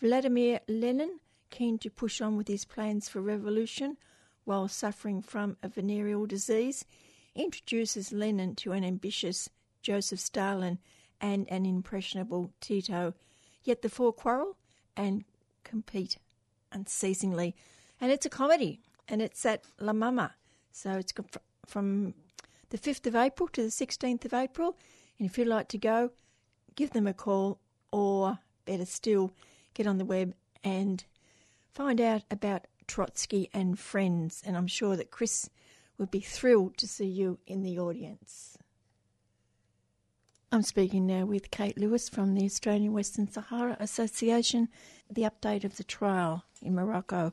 Vladimir Lenin, keen to push on with his plans for revolution while suffering from a venereal disease, introduces Lenin to an ambitious Joseph Stalin and an impressionable Tito. Yet the four quarrel and compete unceasingly. And it's a comedy, and it's at La Mama. So it's from the 5th of April to the 16th of April. And if you'd like to go, give them a call, or better still, get on the web and find out about Trotsky and Friends. And I'm sure that Chris would be thrilled to see you in the audience. I'm speaking now with Kate Lewis from the Australian Western Sahara Association, the update of the trial in Morocco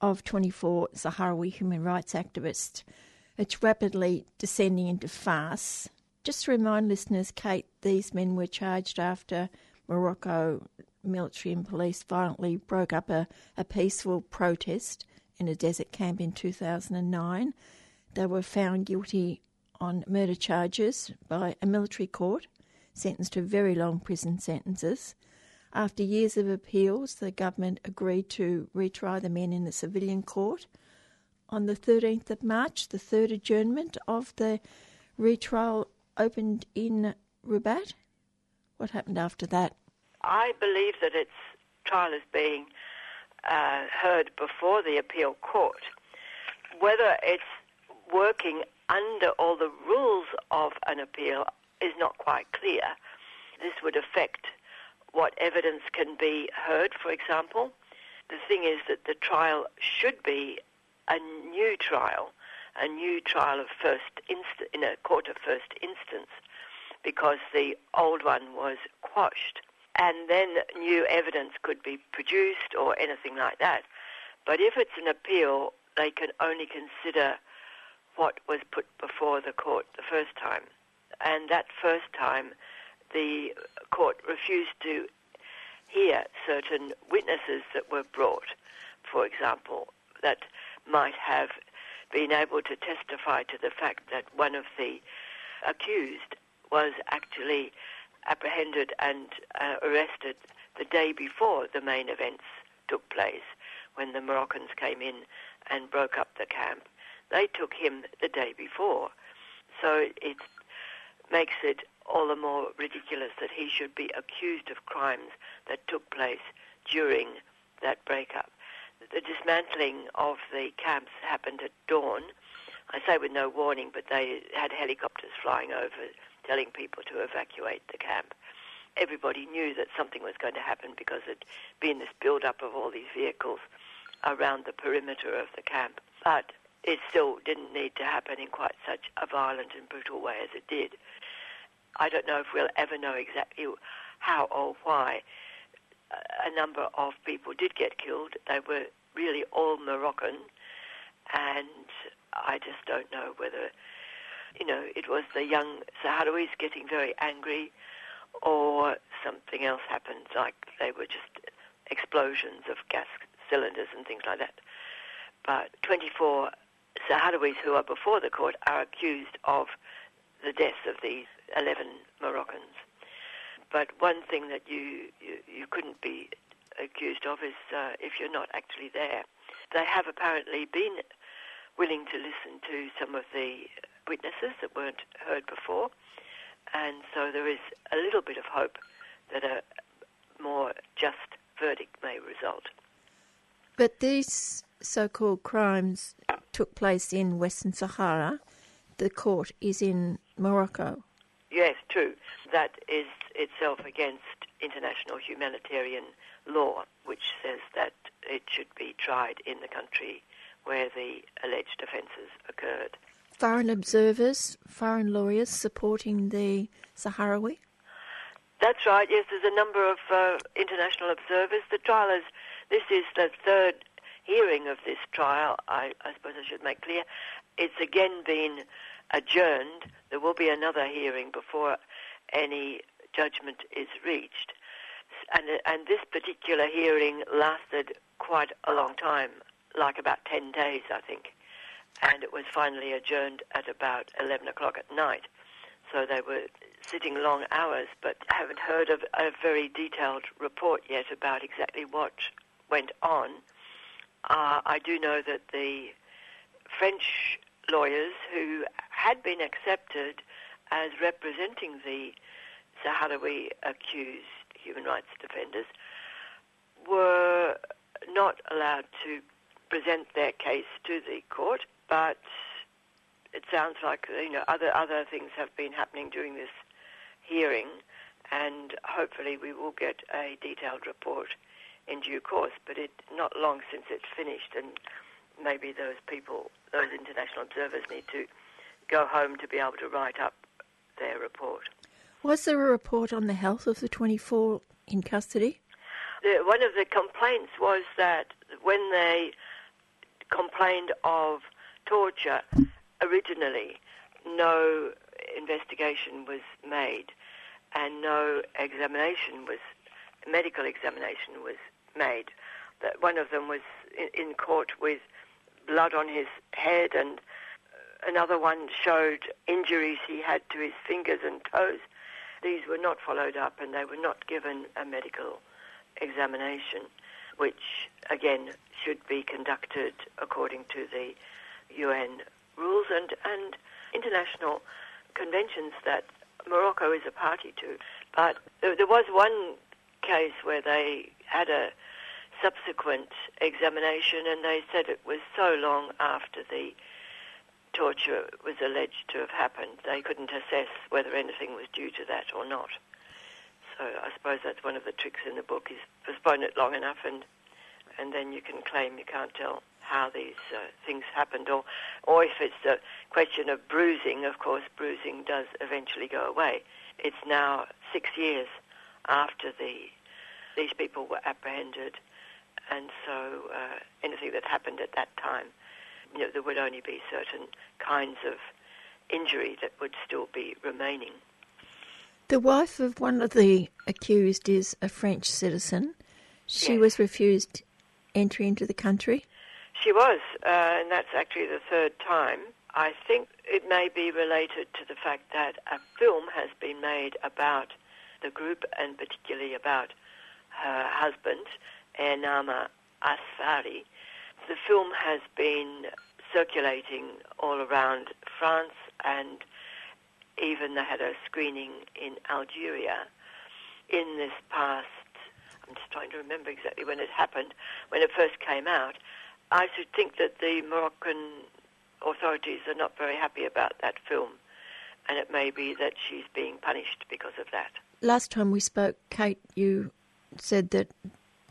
of 24 Sahrawi human rights activists. It's rapidly descending into farce. Just to remind listeners, Kate, these men were charged after Morocco military and police violently broke up a, a peaceful protest in a desert camp in 2009. They were found guilty on murder charges by a military court, sentenced to very long prison sentences. After years of appeals, the government agreed to retry the men in the civilian court. On the 13th of March, the third adjournment of the retrial opened in Rabat. What happened after that? I believe that its trial is being uh, heard before the appeal court. Whether it's working under all the rules of an appeal is not quite clear. This would affect what evidence can be heard, for example. The thing is that the trial should be a new trial, a new trial of first inst- in a court of first instance, because the old one was quashed. And then new evidence could be produced or anything like that. But if it's an appeal, they can only consider what was put before the court the first time. And that first time, the court refused to hear certain witnesses that were brought, for example, that might have been able to testify to the fact that one of the accused was actually apprehended and uh, arrested the day before the main events took place when the Moroccans came in and broke up the camp. They took him the day before. So it makes it all the more ridiculous that he should be accused of crimes that took place during that breakup. The dismantling of the camps happened at dawn. I say with no warning, but they had helicopters flying over telling people to evacuate the camp. Everybody knew that something was going to happen because there'd been this build-up of all these vehicles around the perimeter of the camp. But it still didn't need to happen in quite such a violent and brutal way as it did. I don't know if we'll ever know exactly how or why a number of people did get killed. They were really all Moroccan, and I just don't know whether, you know, it was the young Sahrawis getting very angry or something else happened, like they were just explosions of gas cylinders and things like that. But 24 Sahrawis who are before the court are accused of the deaths of these 11 Moroccans. But one thing that you, you, you couldn't be accused of is uh, if you're not actually there. They have apparently been willing to listen to some of the witnesses that weren't heard before, and so there is a little bit of hope that a more just verdict may result. But these so called crimes took place in Western Sahara. The court is in Morocco. Yes, true. That is itself against international humanitarian law, which says that it should be tried in the country where the alleged offences occurred. Foreign observers, foreign lawyers supporting the Sahrawi? That's right, yes, there's a number of uh, international observers. The trial is, this is the third hearing of this trial, I, I suppose I should make clear. It's again been adjourned. There will be another hearing before any judgment is reached. And, and this particular hearing lasted quite a long time, like about 10 days, I think. And it was finally adjourned at about 11 o'clock at night. So they were sitting long hours, but haven't heard of a very detailed report yet about exactly what went on. Uh, I do know that the French lawyers who had been accepted as representing the Sahrawi accuse human rights defenders were not allowed to present their case to the court, but it sounds like you know other other things have been happening during this hearing, and hopefully we will get a detailed report in due course. But it's not long since it's finished, and maybe those people, those international observers, need to go home to be able to write up their report. Was there a report on the health of the 24 in custody? One of the complaints was that when they complained of torture originally, no investigation was made and no examination was, medical examination was made. That one of them was in, in court with blood on his head and uh, another one showed injuries he had to his fingers and toes these were not followed up and they were not given a medical examination, which again should be conducted according to the UN rules and, and international conventions that Morocco is a party to. But there was one case where they had a subsequent examination and they said it was so long after the torture was alleged to have happened, they couldn't assess whether anything was due to that or not. So I suppose that's one of the tricks in the book is postpone it long enough and and then you can claim you can't tell how these uh, things happened or or if it's a question of bruising, of course bruising does eventually go away. It's now 6 years after the these people were apprehended and so uh, anything that happened at that time you know, there would only be certain kinds of injury that would still be remaining. The wife of one of the accused is a French citizen. She yes. was refused entry into the country. She was, uh, and that's actually the third time. I think it may be related to the fact that a film has been made about the group and particularly about her husband, Ennama Asfari, the film has been circulating all around France and even they had a screening in Algeria in this past, I'm just trying to remember exactly when it happened, when it first came out. I should think that the Moroccan authorities are not very happy about that film, and it may be that she's being punished because of that. Last time we spoke, Kate, you said that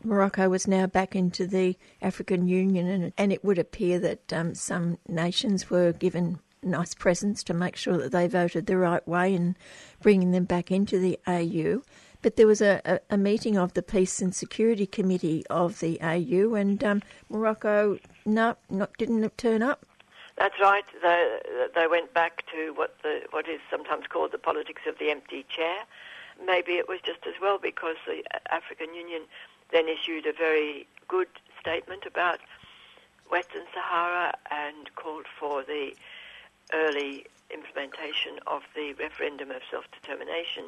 Morocco was now back into the African Union, and, and it would appear that um, some nations were given nice presents to make sure that they voted the right way in bringing them back into the AU. But there was a, a, a meeting of the Peace and Security Committee of the AU, and um, Morocco no, not, didn't turn up. That's right. They, they went back to what the what is sometimes called the politics of the empty chair. Maybe it was just as well because the African Union then issued a very good statement about Western Sahara and called for the early implementation of the referendum of self-determination.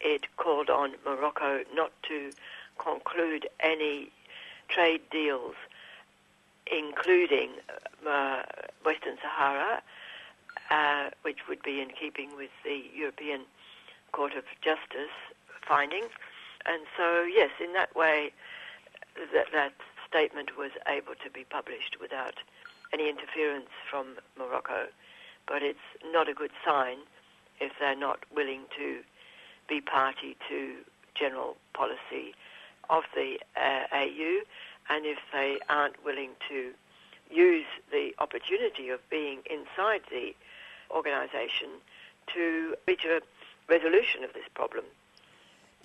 It called on Morocco not to conclude any trade deals, including uh, Western Sahara, uh, which would be in keeping with the European Court of Justice findings. And so, yes, in that way, that, that statement was able to be published without any interference from Morocco. But it's not a good sign if they're not willing to be party to general policy of the uh, AU, and if they aren't willing to use the opportunity of being inside the organisation to reach a resolution of this problem.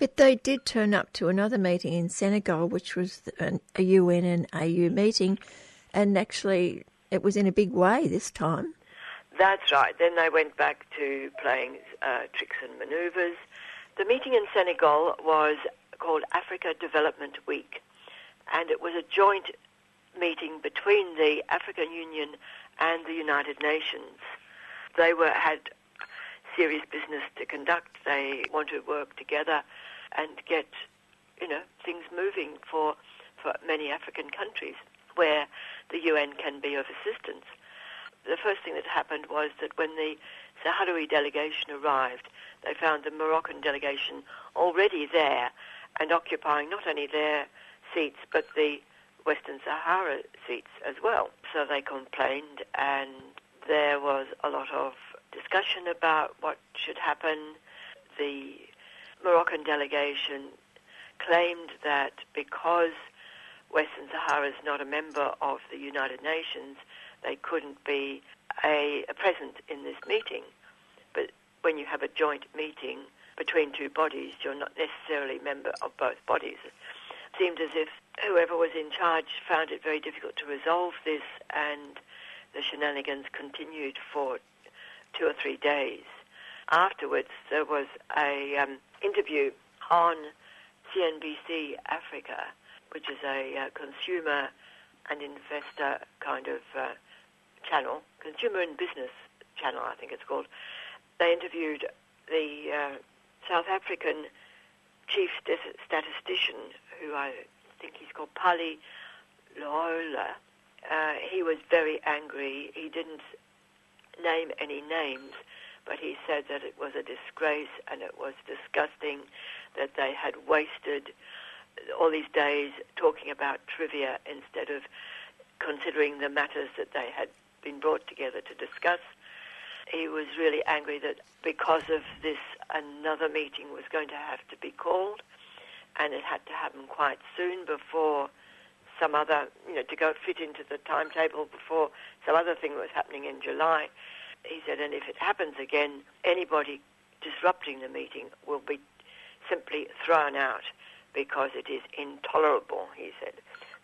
But they did turn up to another meeting in Senegal, which was a UN and AU meeting, and actually it was in a big way this time. That's right. Then they went back to playing uh, tricks and manoeuvres. The meeting in Senegal was called Africa Development Week, and it was a joint meeting between the African Union and the United Nations. They were had serious business to conduct. They want to work together and get, you know, things moving for for many African countries where the UN can be of assistance. The first thing that happened was that when the Sahrawi delegation arrived, they found the Moroccan delegation already there and occupying not only their seats but the Western Sahara seats as well. So they complained, and there was a lot of discussion about what should happen. The Moroccan delegation claimed that because Western Sahara is not a member of the United Nations, they couldn't be a, a present in this meeting. But when you have a joint meeting between two bodies, you're not necessarily a member of both bodies. It seemed as if whoever was in charge found it very difficult to resolve this, and the shenanigans continued for two or three days. Afterwards, there was a um, interview on CNBC Africa, which is a uh, consumer and investor kind of uh, channel, consumer and business channel, I think it's called. They interviewed the uh, South African chief statistician, who I think he's called Pali Lehohla. Uh, he was very angry. He didn't name any names, but he said that it was a disgrace and it was disgusting that they had wasted all these days talking about trivia instead of considering the matters that they had been brought together to discuss. He was really angry that because of this, another meeting was going to have to be called, and it had to happen quite soon before some other, you know, to go fit into the timetable before some other thing was happening in July. He said, and if it happens again, anybody disrupting the meeting will be simply thrown out because it is intolerable, he said,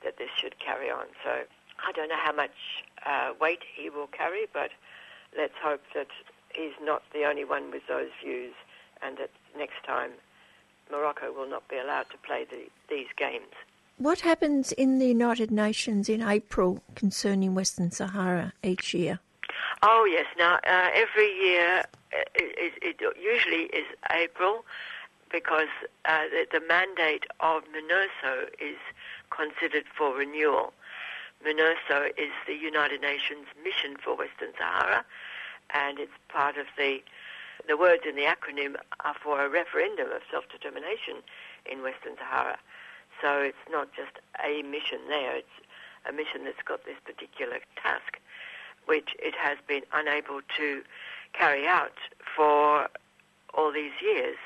that this should carry on. So I don't know how much uh, weight he will carry, but let's hope that he's not the only one with those views and that next time Morocco will not be allowed to play the, these games. What happens in the United Nations in April concerning Western Sahara each year? Oh, yes. Now, uh, every year, uh, it, it, it, usually is April because uh, the, the, mandate of MINURSO is considered for renewal. MINURSO is the United Nations mission for Western Sahara, and it's part of the the words in the acronym are for a referendum of self-determination in Western Sahara. So it's not just a mission there; it's a mission that's got this particular task, which it has been unable to carry out for all these years.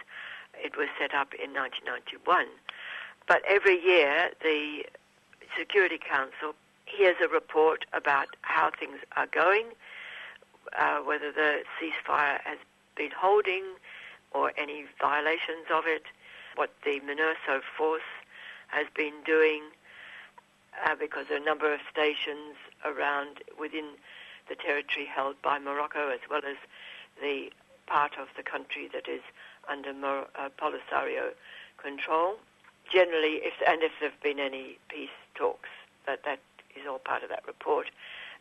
It was set up in 1991, but every year the Security Council hears a report about how things are going, uh, whether the ceasefire has been holding or any violations of it, what the MINURSO force has been doing, uh, because there are a number of stations around within the territory held by Morocco, as well as the part of the country that is under Mor- uh, Polisario control. Generally, if and if there have been any peace talks, that that is all part of that report.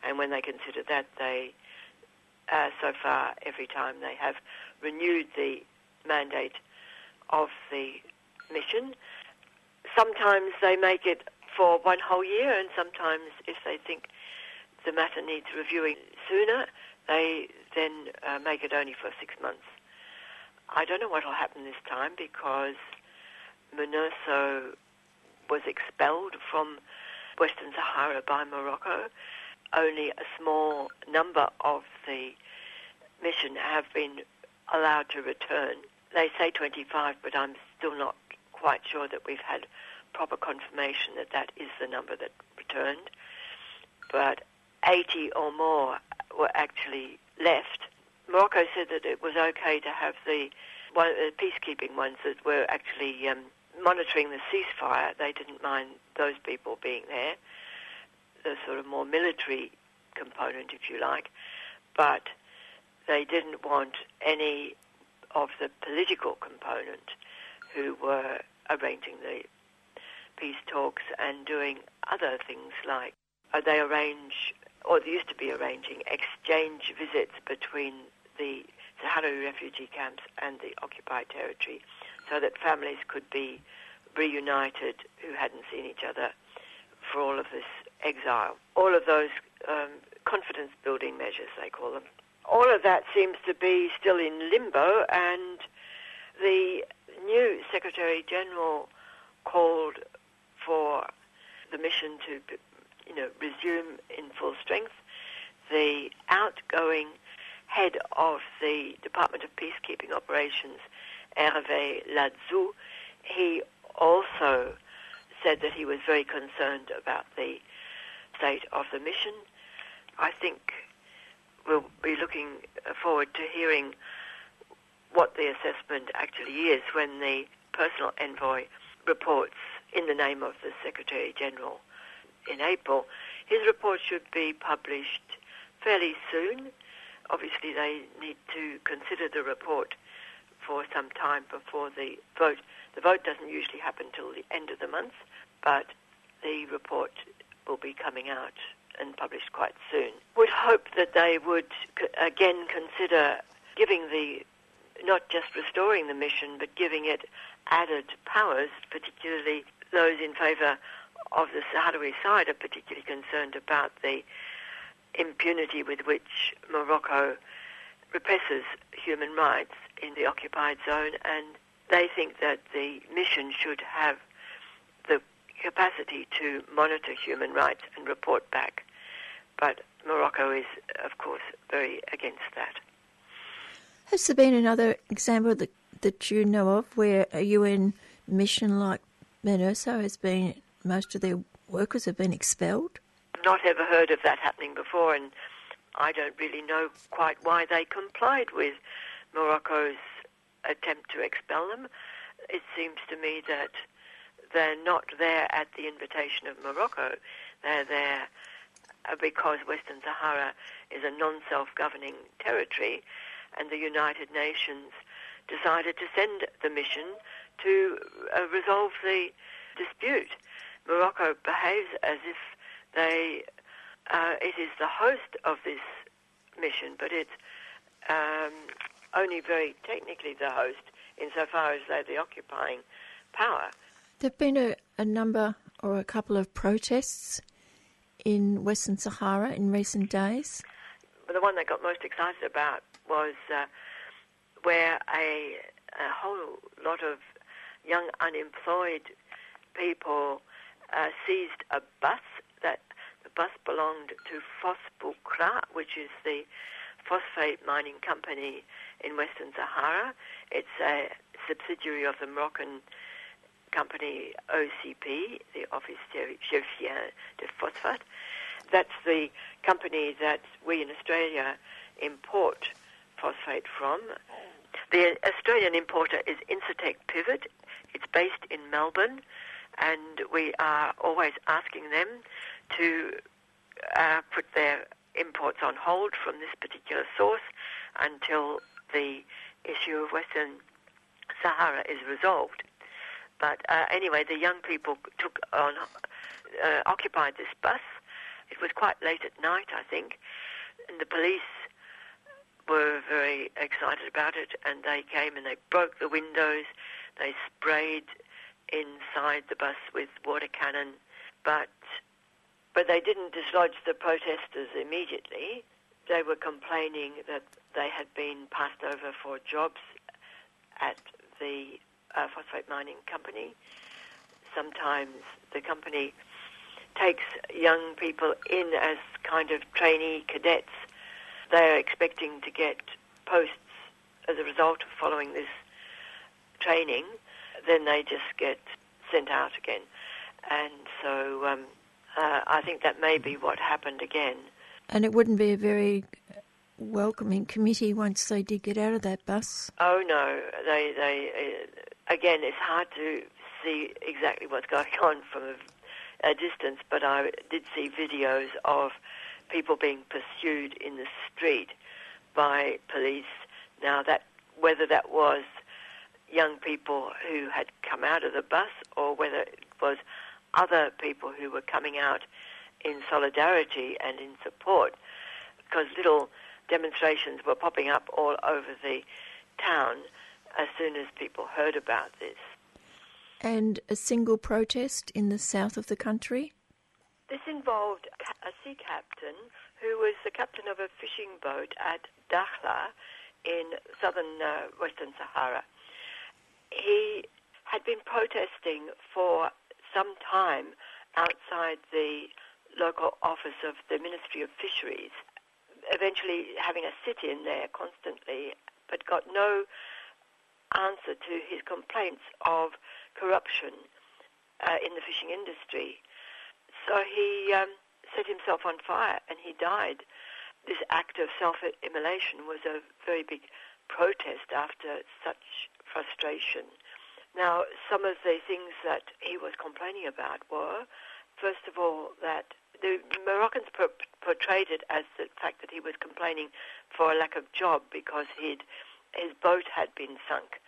And when they consider that, they, uh, so far, every time they have renewed the mandate of the mission. Sometimes they make it for one whole year, and sometimes, if they think the matter needs reviewing sooner, they then uh, make it only for six months. I don't know what will happen this time because MINURSO was expelled from Western Sahara by Morocco. Only a small number of the mission have been allowed to return. They say 25, but I'm still not quite sure that we've had proper confirmation that that is the number that returned. But 80 or more were actually left. Morocco said that it was okay to have the, one, the peacekeeping ones that were actually um, monitoring the ceasefire. They didn't mind those people being there, the sort of more military component, if you like, but they didn't want any of the political component who were arranging the peace talks and doing other things like uh, they arrange, or they used to be arranging, exchange visits between the Sahrawi refugee camps and the occupied territory so that families could be reunited who hadn't seen each other for all of this exile. All of those um, confidence building measures, they call them. All of that seems to be still in limbo, and the new Secretary General called for the mission to, you know, resume in full strength. The outgoing head of the Department of Peacekeeping Operations, Hervé Ladsous, he also said that he was very concerned about the state of the mission. I think we'll be looking forward to hearing what the assessment actually is when the personal envoy reports in the name of the Secretary General in April. His report should be published fairly soon. Obviously, they need to consider the report for some time before the vote. The vote doesn't usually happen till the end of the month, but the report will be coming out and published quite soon. Would hope that they would again consider giving the not just restoring the mission, but giving it added powers, particularly those in favour of the Sahrawi side are particularly concerned about the impunity with which Morocco represses human rights in the occupied zone, and they think that the mission should have the capacity to monitor human rights and report back. But Morocco is, of course, very against that. Has there been another example that, that you know of where a UN mission like MINURSO has been, most of their workers have been expelled? Not ever heard of that happening before, and I don't really know quite why they complied with Morocco's attempt to expel them. It seems to me that they're not there at the invitation of Morocco. They're there because Western Sahara is a non-self-governing territory, and the United Nations decided to send the mission to uh, resolve the dispute. Morocco behaves as if they uh, it is the host of this mission, but it's um, only very technically the host insofar as they're the occupying power. There have been a, a number or a couple of protests in Western Sahara in recent days. But The one that got most excited about was uh, where a, a, whole lot of young unemployed people uh, seized a bus that the bus belonged to Phosboucraa, which is the phosphate mining company in Western Sahara. It's a subsidiary of the Moroccan company OCP, the Office Chérifien de Phosphate. That's the company that we in Australia import phosphate from. The Australian importer is Incitec Pivot. It's based in Melbourne, and we are always asking them to uh, put their imports on hold from this particular source until the issue of Western Sahara is resolved. But uh, anyway, the young people took on, uh, occupied this bus. It was quite late at night, I think, and the police were very excited about it, and they came and they broke the windows. They sprayed inside the bus with water cannon, but but they didn't dislodge the protesters immediately. They were complaining that they had been passed over for jobs at the uh, phosphate mining company. Sometimes the company takes young people in as kind of trainee cadets. They are expecting to get posts as a result of following this training. Then they just get sent out again. And so um, uh, I think that may be what happened again. And it wouldn't be a very welcoming committee once they did get out of that bus. Oh no, they they uh, again, it's hard to see exactly what's going on from a, a distance, but I did see videos of people being pursued in the street by police. Now that whether that was young people who had come out of the bus or whether it was other people who were coming out in solidarity and in support, because little demonstrations were popping up all over the town as soon as people heard about this. And a single protest in the south of the country? This involved a sea captain who was the captain of a fishing boat at Dakhla in southern uh, Western Sahara. He had been protesting for some time outside the local office of the Ministry of Fisheries eventually having a sit in there constantly, but got no answer to his complaints of corruption uh, in the fishing industry. So he um, set himself on fire and he died. This act of self immolation was a very big protest after such frustration. Now, some of the things that he was complaining about were, first of all, that the Moroccans portrayed it as the fact that he was complaining for a lack of job because his boat had been sunk.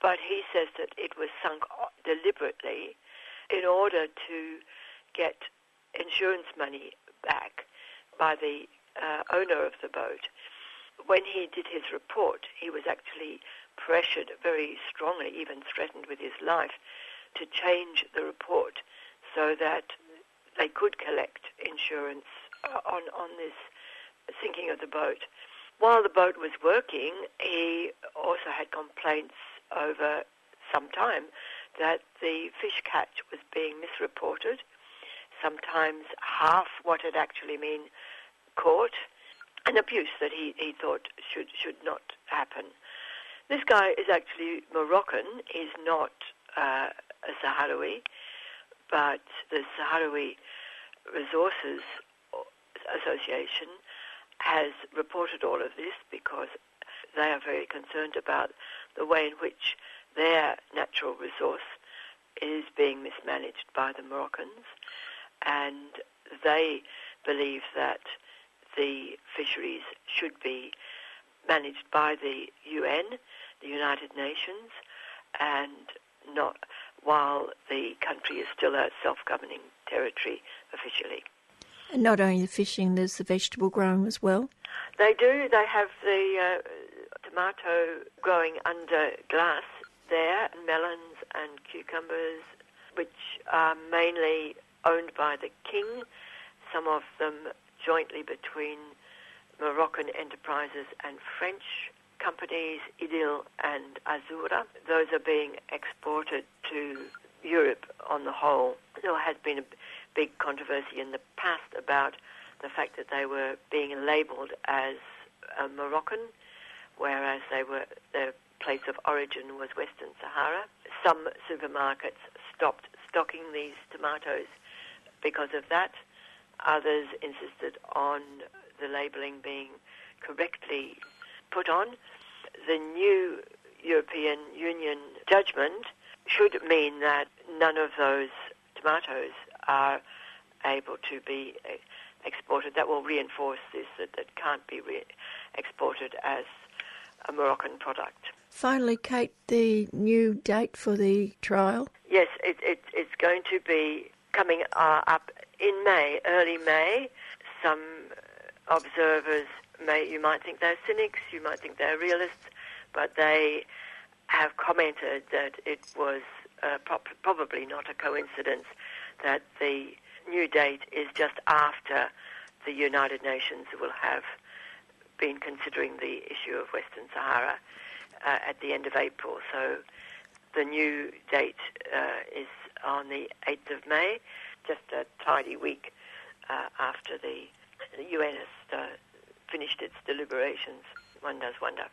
But he says that it was sunk deliberately in order to get insurance money back by the uh, owner of the boat. When he did his report, he was actually pressured very strongly, even threatened with his life, to change the report so that they could collect insurance uh, on, on this sinking of the boat. While the boat was working, he also had complaints over some time that the fish catch was being misreported, sometimes half what had actually been caught, an abuse that he, he thought should, should not happen. This guy is actually Moroccan, he's not uh, a Sahrawi but the Sahrawi Resources Association has reported all of this because they are very concerned about the way in which their natural resource is being mismanaged by the Moroccans, and they believe that the fisheries should be managed by the UN, the United Nations, and not while the country is still a self-governing territory officially. And not only the fishing, there's the vegetable growing as well. They do. They have the uh, tomato growing under glass there, and melons and cucumbers, which are mainly owned by the king. Some of them jointly between Moroccan enterprises and French companies, Idyl and Azura. Those are being exported to Europe on the whole. There has been a big controversy in the past about the fact that they were being labelled as uh, Moroccan, whereas they were their place of origin was Western Sahara. Some supermarkets stopped stocking these tomatoes because of that. Others insisted on the labelling being correctly put on. The new European Union judgment should mean that none of those tomatoes are able to be exported. That will reinforce this, that it can't be re- exported as a Moroccan product. Finally, Kate, the new date for the trial? Yes, it, it, it's going to be coming uh, up in May, early May. Some observers may, you might think they're cynics, you might think they're realists, but they have commented that it was uh, pro- probably not a coincidence that the new date is just after the United Nations will have been considering the issue of Western Sahara uh, at the end of April. So the new date uh, is on the 8th of May, just a tidy week uh, after the, the UN has uh, finished its deliberations. One does wonder.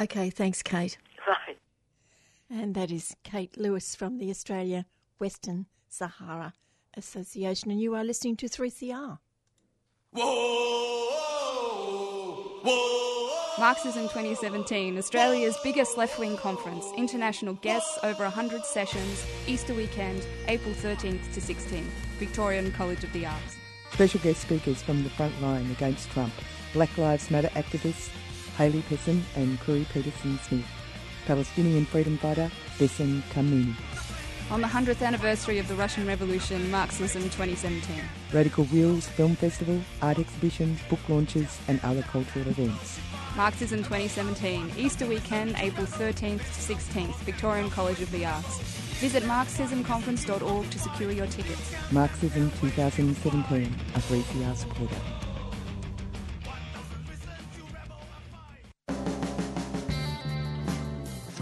Okay, thanks, Kate. Right. And that is Kate Lewis from the Australia Western Sahara Association, and you are listening to 3CR. Marxism 2017, Australia's biggest left wing conference. International guests, over 100 sessions, Easter weekend, April 13th to 16th, Victorian College of the Arts. Special guest speakers from the front line against Trump Black Lives Matter activists Hayley Pessin and Khury Petersen Smith, Palestinian freedom fighter Bessem Kamouni. On the 100th anniversary of the Russian Revolution, Marxism 2017. Radical Wheels Film Festival, art exhibitions, book launches, and other cultural events. Marxism 2017, Easter weekend, April 13th to 16th, Victorian College of the Arts. Visit marxismconference.org to secure your tickets. Marxism 2017, a 3CR supporter.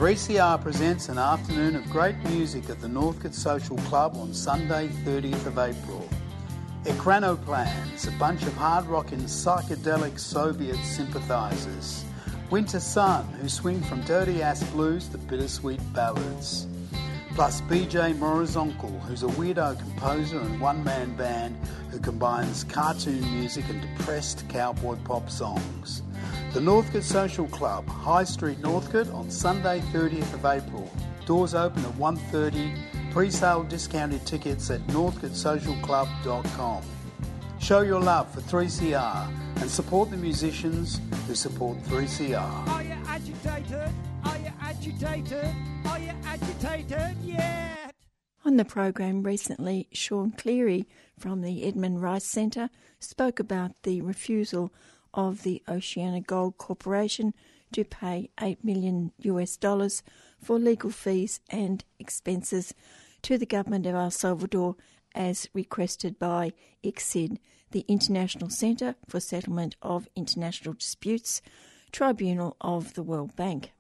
Three CR presents an afternoon of great music at the Northcote Social Club on Sunday, 30th of April. Ekranoplans, a bunch of hard rocking psychedelic Soviet sympathisers. Winter Sun, who swing from dirty ass blues to bittersweet ballads. Plus BJ Morriszonkle, who's a weirdo composer and one man band who combines cartoon music and depressed cowboy pop songs. The Northcote Social Club, High Street Northcote on Sunday 30th of April. Doors open at 1.30 Pre-sale discounted tickets at northcotesocialclub.com. Show your love for 3CR and support the musicians who support 3CR. Are you agitated? Are you agitated? Are you agitated yet? On the program recently, Sean Cleary from the Edmund Rice Centre spoke about the refusal of the OceanaGold Corporation to pay 8 million US dollars for legal fees and expenses to the government of El Salvador as requested by ICSID, the International Centre for Settlement of International Disputes, tribunal of the World Bank.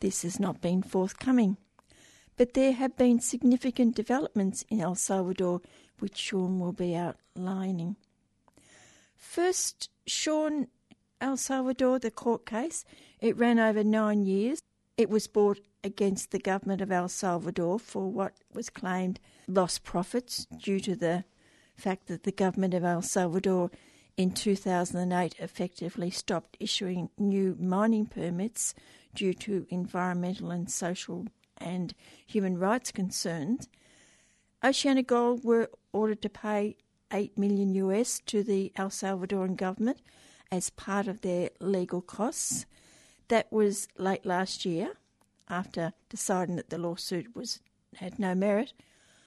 This has not been forthcoming, but there have been significant developments in El Salvador which Sean will be outlining. First, Sean, El Salvador, the court case, it ran over nine years. It was brought against the government of El Salvador for what was claimed lost profits due to the fact that the government of El Salvador in 2008 effectively stopped issuing new mining permits due to environmental and social and human rights concerns. Oceana Gold were ordered to pay 8 million US to the El Salvadoran government as part of their legal costs. That was late last year after deciding that the lawsuit was had no merit.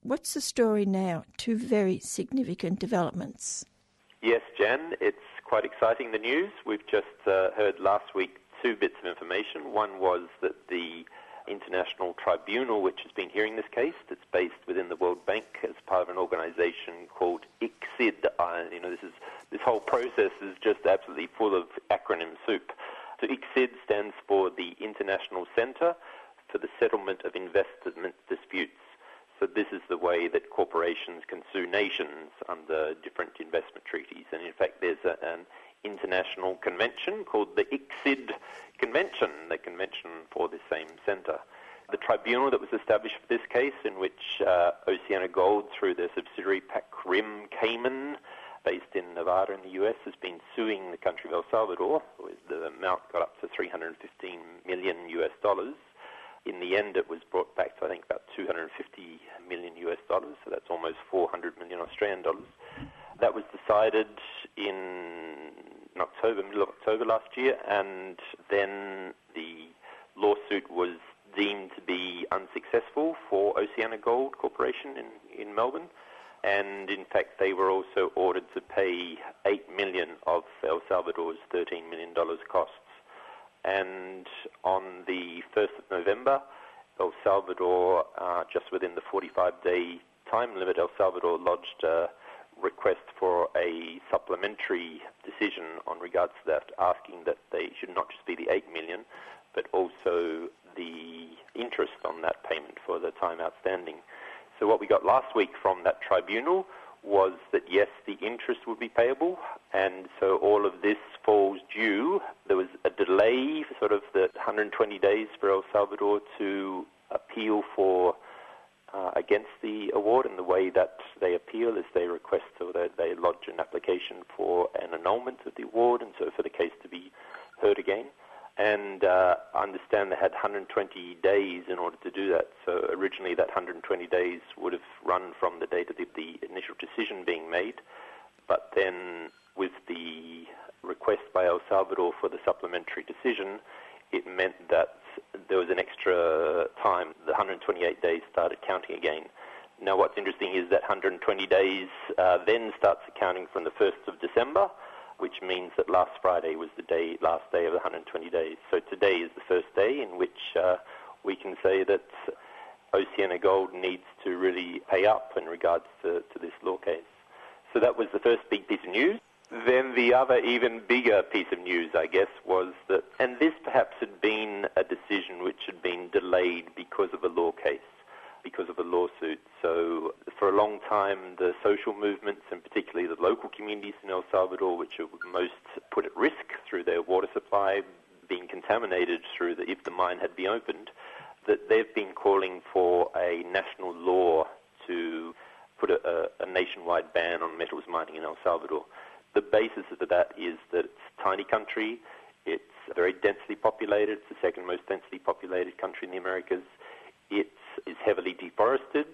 What's the story now? Two very significant developments. Yes, Jan, it's quite exciting, the news. We've just uh, heard last week two bits of information. One was that the International Tribunal, which has been hearing this case, that's based within the World Bank as part of an organization called ICSID. Uh, you know, this is this whole process is just absolutely full of acronym soup. So ICSID stands for the International Centre for the Settlement of Investment Disputes. So this is the way that corporations can sue nations under different investment treaties. And in fact, there's a, an international convention called the ICSID Convention, the convention for the same centre. The tribunal that was established for this case, in which uh, OceanaGold, through their subsidiary PacRim Cayman, based in Nevada in the US, has been suing the country of El Salvador. The amount got up to 315 million US dollars. In the end, it was brought back to I think about 250 million US dollars, so that's almost 400 million Australian dollars. That was decided in October, middle of October last year, and then the lawsuit was deemed to be unsuccessful for Oceana Gold Corporation in, in Melbourne and in fact they were also ordered to pay 8 million of El Salvador's 13 million dollars costs. And on the 1st of November, El Salvador, uh, just within the 45-day time limit, El Salvador lodged a request for a supplementary decision on regards to that, asking that they should not just be the 8 million, but also the interest on that payment for the time outstanding. So what we got last week from that tribunal was that yes, the interest would be payable, and so all of this falls due. There was a delay, sort of the 120 days for El Salvador to appeal for uh, against the award, and the way that they appeal is they request or they, they lodge an application for an annulment of the award, and so for the case to be heard again. And uh, I understand they had 120 days in order to do that. So originally, that 120 days would have run from the date of the, the initial decision being made, but then with the request by El Salvador for the supplementary decision, it meant that there was an extra time. The 128 days started counting again. Now, what's interesting is that 120 days uh, then starts counting from the 1st of December, which means that last Friday was the day, last day of the 120 days. So today is the first day in which uh, we can say that Oceana Gold needs to really pay up in regards to, to this law case. So that was the first big piece of news. Then the other even bigger piece of news, I guess, was that, and this perhaps had been a decision which had been delayed because of a law case, because of a lawsuit. So for a long time, the social movements, and particularly the local communities in El Salvador, which are most put at risk through their water supply being contaminated through the, if the mine had been opened, that they've been calling for a national law to put a, a, a nationwide ban on metals mining in El Salvador the basis of that is that it's a tiny country, it's very densely populated, it's the second most densely populated country in the Americas, it is heavily deforested,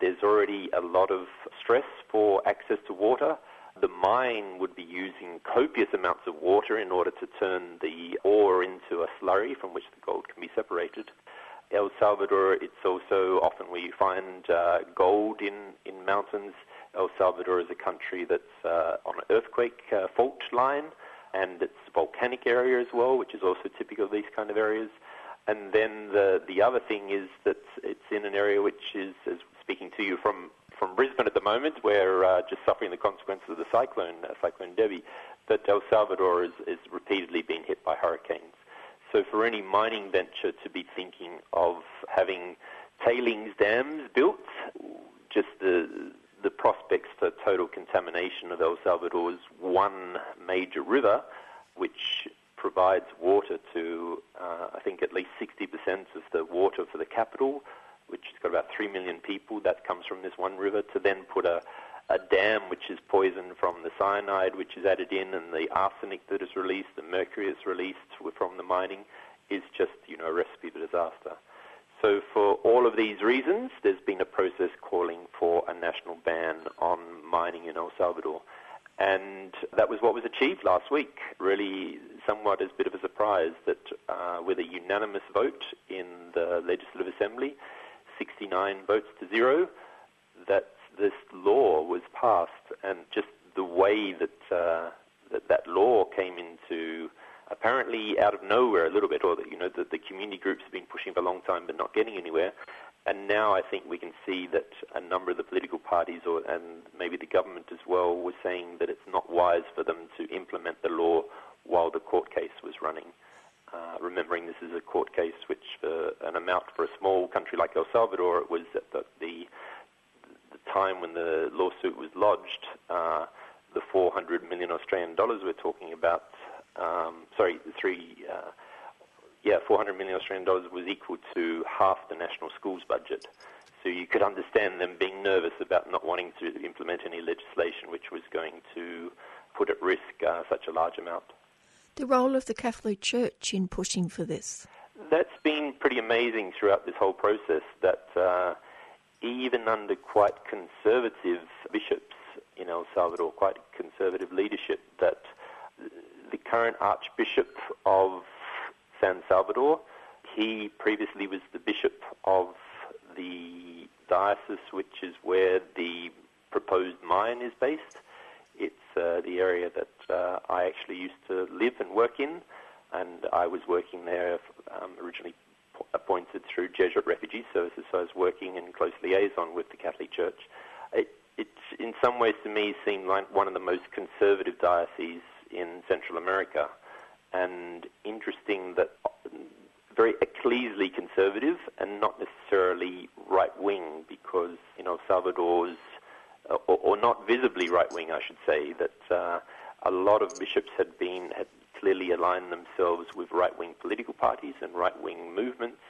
there's already a lot of stress for access to water. The mine would be using copious amounts of water in order to turn the ore into a slurry from which the gold can be separated. El Salvador, it's also often we find uh, gold in, in mountains El Salvador is a country that's uh, on an earthquake uh, fault line, and it's a volcanic area as well, which is also typical of these kind of areas. And then the the other thing is that it's in an area which is, as speaking to you from from Brisbane at the moment, we're uh, just suffering the consequences of the cyclone, uh, Cyclone Debbie. But El Salvador is, is repeatedly being hit by hurricanes. So for any mining venture to be thinking of having tailings dams built, just the the prospects for total contamination of El Salvador's one major river, which provides water to, uh, I think, at least 60% of the water for the capital, which has got about 3 million people. That comes from this one river, to then put a, a dam which is poisoned from the cyanide which is added in and the arsenic that is released, the mercury is released from the mining, is just, you know, a recipe for disaster. So, for all of these reasons, there's been a process calling for a national ban on mining in El Salvador. And that was what was achieved last week. Really, somewhat as a bit of a surprise that uh, with a unanimous vote in the Legislative Assembly, 69 votes to zero, that this law was passed. And just the way that uh, that, that law came into apparently out of nowhere a little bit, or that you know the, the community groups have been pushing for a long time but not getting anywhere. And now I think we can see that a number of the political parties, or and maybe the government as well, were saying that it's not wise for them to implement the law while the court case was running. Uh, remembering this is a court case which, for an amount for a small country like El Salvador, it was at the, the, the time when the lawsuit was lodged, uh, the 400 million Australian dollars we're talking about um, sorry, three, uh, yeah, 400 million Australian dollars was equal to half the national schools budget. So you could understand them being nervous about not wanting to implement any legislation which was going to put at risk uh, such a large amount. The role of the Catholic Church in pushing for this? That's been pretty amazing throughout this whole process that uh, even under quite conservative bishops in El Salvador, quite conservative leadership, that the current Archbishop of San Salvador. He previously was the bishop of the diocese, which is where the proposed mine is based. It's uh, the area that uh, I actually used to live and work in, and I was working there um, originally appointed through Jesuit Refugee Services, so I was working in close liaison with the Catholic Church. It, it's in some ways to me seemed like one of the most conservative dioceses in Central America. And interesting that very ecclesially conservative and not necessarily right wing, because you know Salvador's, uh, or, or, not visibly right wing, I should say, that uh, a lot of bishops had been had clearly aligned themselves with right wing political parties and right wing movements,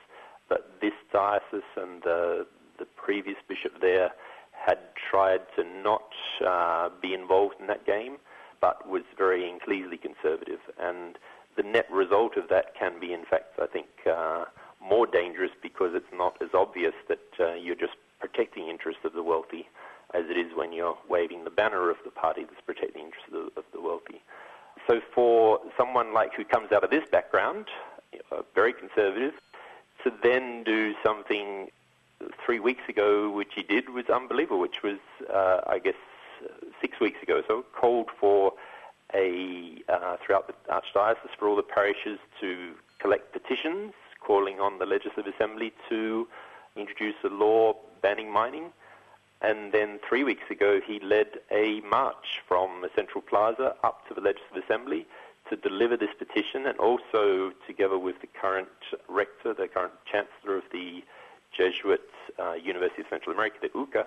but this diocese and the the previous bishop there had tried to not uh, be involved in that game, but was very ecclesially conservative. And the net result of that can be, in fact, I think, uh, more dangerous because it's not as obvious that uh, you're just protecting interests of the wealthy as it is when you're waving the banner of the party that's protecting the interests of the, of the wealthy. So for someone like who comes out of this background, uh, very conservative, to then do something three weeks ago, which he did, was unbelievable. Which was, uh, I guess, six weeks ago. So called for a uh, throughout the archdiocese for all the parishes to collect petitions calling on the Legislative Assembly to introduce a law banning mining. And then three weeks ago, he led a march from the Central Plaza up to the Legislative Assembly to deliver this petition and also, together with the current rector, the current chancellor of the Jesuit uh, University of Central America, the UCA,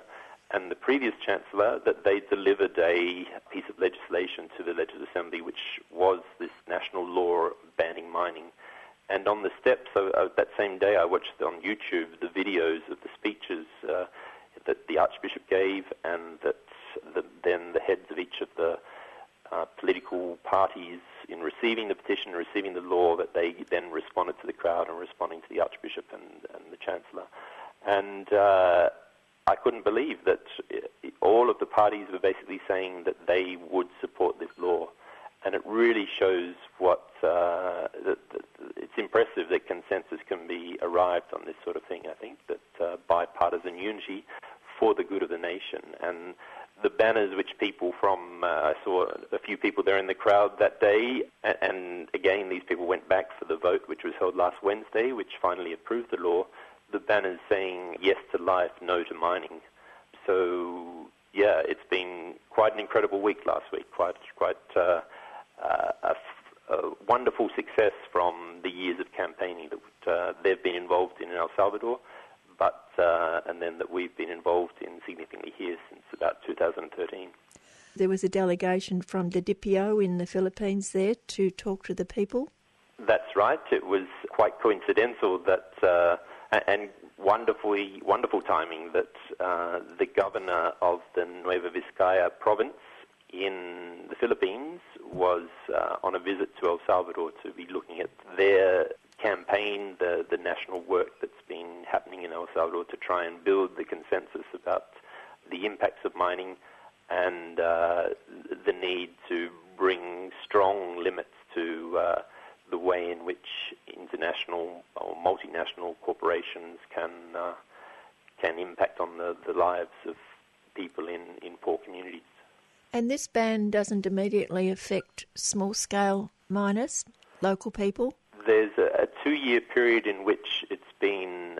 and the previous chancellor, that they delivered a piece of legislation to the Legislative Assembly, which was this national law banning mining. And on the steps that same day, I watched on YouTube the videos of the speeches uh, that the Archbishop gave, and that the, then the heads of each of the uh, political parties in receiving the petition, receiving the law, that they then responded to the crowd and responding to the Archbishop and, and the Chancellor. And uh, I couldn't believe that all of the parties were basically saying that they would support this law. And it really shows what uh, that, that it's impressive that consensus can be arrived on this sort of thing. I think that uh, bipartisan unity for the good of the nation and the banners which people from, uh, I saw a few people there in the crowd that day, and, and, again, these people went back for the vote which was held last Wednesday, which finally approved the law. The banners saying yes to life, no to mining. So, yeah, it's been quite an incredible week last week, quite, quite uh, uh, a, a, wonderful success from the years of campaigning that uh, they've been involved in in El Salvador but uh, and then that we've been involved in significantly here since about 2013. There was a delegation from the DPO in the Philippines there to talk to the people. That's right. It was quite coincidental that, uh, and wonderfully wonderful timing that uh, the governor of the Nueva Vizcaya province in the Philippines was uh, on a visit to El Salvador to be looking at their campaign, the, the national work that's been happening in El Salvador to try and build the consensus about the impacts of mining and uh, the need to bring strong limits to uh, the way in which international or multinational corporations can uh, can impact on the, the lives of people in, in poor communities. And this ban doesn't immediately affect small scale miners, local people? there's a, a two-year period in which it's been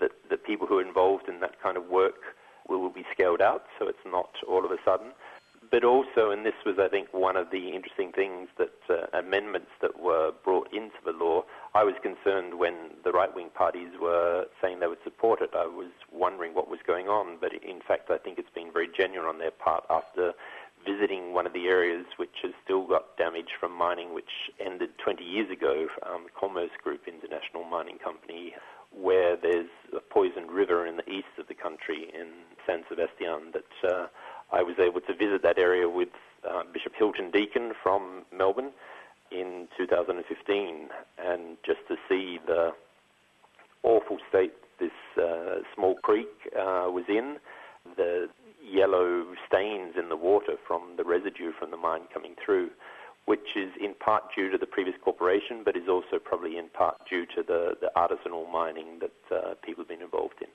that the people who are involved in that kind of work will, will be scaled out, so it's not all of a sudden. But also, and this was, I think, one of the interesting things that uh, amendments that were brought into the law. I was concerned when the right-wing parties were saying they would support it. I was wondering what was going on, but in fact, I think it's been very genuine on their part after visiting one of the areas which has still got damage from mining, which ended 20 years ago, um, Commerce Group International Mining Company, where there's a poisoned river in the east of the country in San Sebastian that uh, I was able to visit that area with uh, Bishop Hilton Deakin from Melbourne in 2015 and just to see the awful state this uh, small creek uh, was in, the yellow stains in the water from the residue from the mine coming through, which is in part due to the previous corporation, but is also probably in part due to the, the artisanal mining that uh, people have been involved in.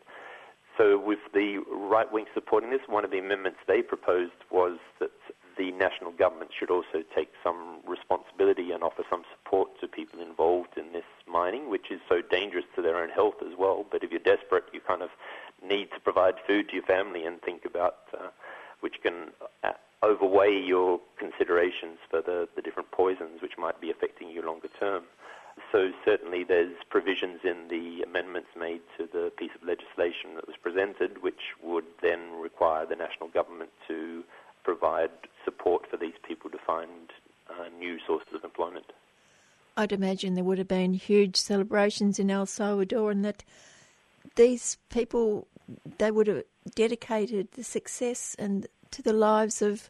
So, with the right wing supporting this, one of the amendments they proposed was that the national government should also take some responsibility and offer some support to people involved in this mining, which is so dangerous to their own health as well. But if you're desperate, you kind of need to provide food to your family and think about uh, which can uh, overweigh your considerations for the, the different poisons which might be affecting you longer term. So certainly there's provisions in the amendments made to the piece of legislation that was presented which would then require the national government to provide support for these people to find uh, new sources of employment. I'd imagine there would have been huge celebrations in El Salvador and that these people they would have dedicated the success and to the lives of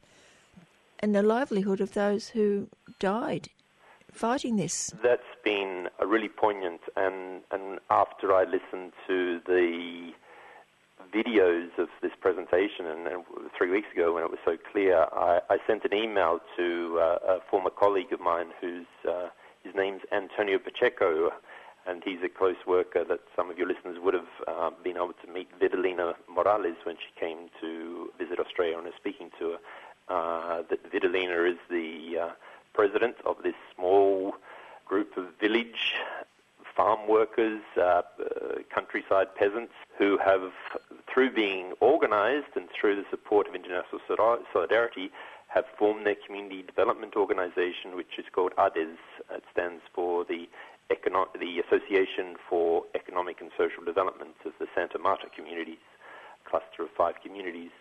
and the livelihood of those who died fighting this. That's been a really poignant, and, and after I listened to the videos of this presentation, and, and three weeks ago when it was so clear, I, I sent an email to uh, a former colleague of mine whose uh, his name's Antonio Pacheco, and he's a close worker that some of your listeners would have uh, been able to meet Vidalina Morales when she came to visit Australia and is speaking to her. Uh, that Vidalina is the uh, president of this small group of village farm workers, uh, uh, countryside peasants who have, through being organized and through the support of international solidarity, have formed their community development organization, which is called ADES. It stands for the, Econo- the Association for Economic and Social Development of the Santa Marta communities, cluster of five communities.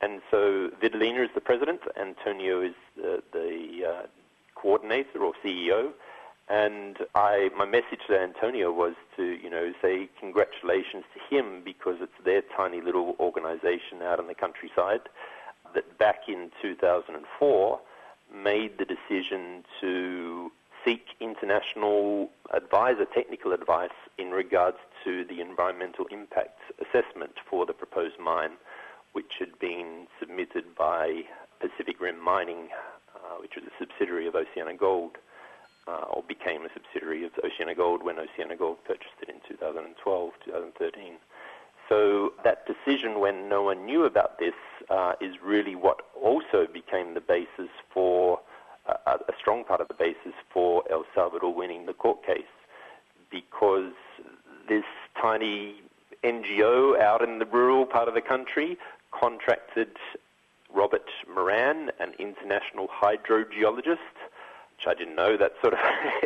And so Vidalina is the president, Antonio is the, the uh, coordinator or CEO. And I, my message to Antonio was to, you know, say congratulations to him because it's their tiny little organization out in the countryside that back in 2004 made the decision to seek international advisor, technical advice in regards to the environmental impact assessment for the proposed mine, which had been submitted by Pacific Rim Mining, uh, which was a subsidiary of Oceana Gold or became a subsidiary of Oceana Gold when Oceana Gold purchased it in 2012, 2013. So that decision, when no one knew about this, uh, is really what also became the basis for uh, a strong part of the basis for El Salvador winning the court case, because this tiny NGO out in the rural part of the country contracted Robert Moran, an international hydrogeologist, which I didn't know that sort of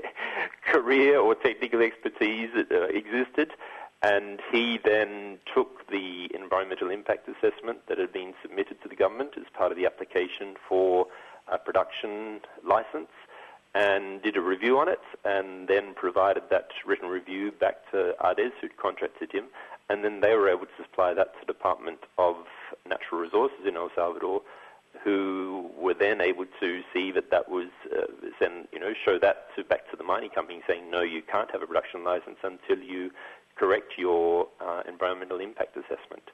career or technical expertise uh, existed. And he then took the environmental impact assessment that had been submitted to the government as part of the application for a production license and did a review on it and then provided that written review back to ADES, who'd contracted him. And then they were able to supply that to the Department of Natural Resources in El Salvador who were then able to see that that was, uh, then, you know, show that to, back to the mining company saying, no, you can't have a production license until you correct your uh, environmental impact assessment.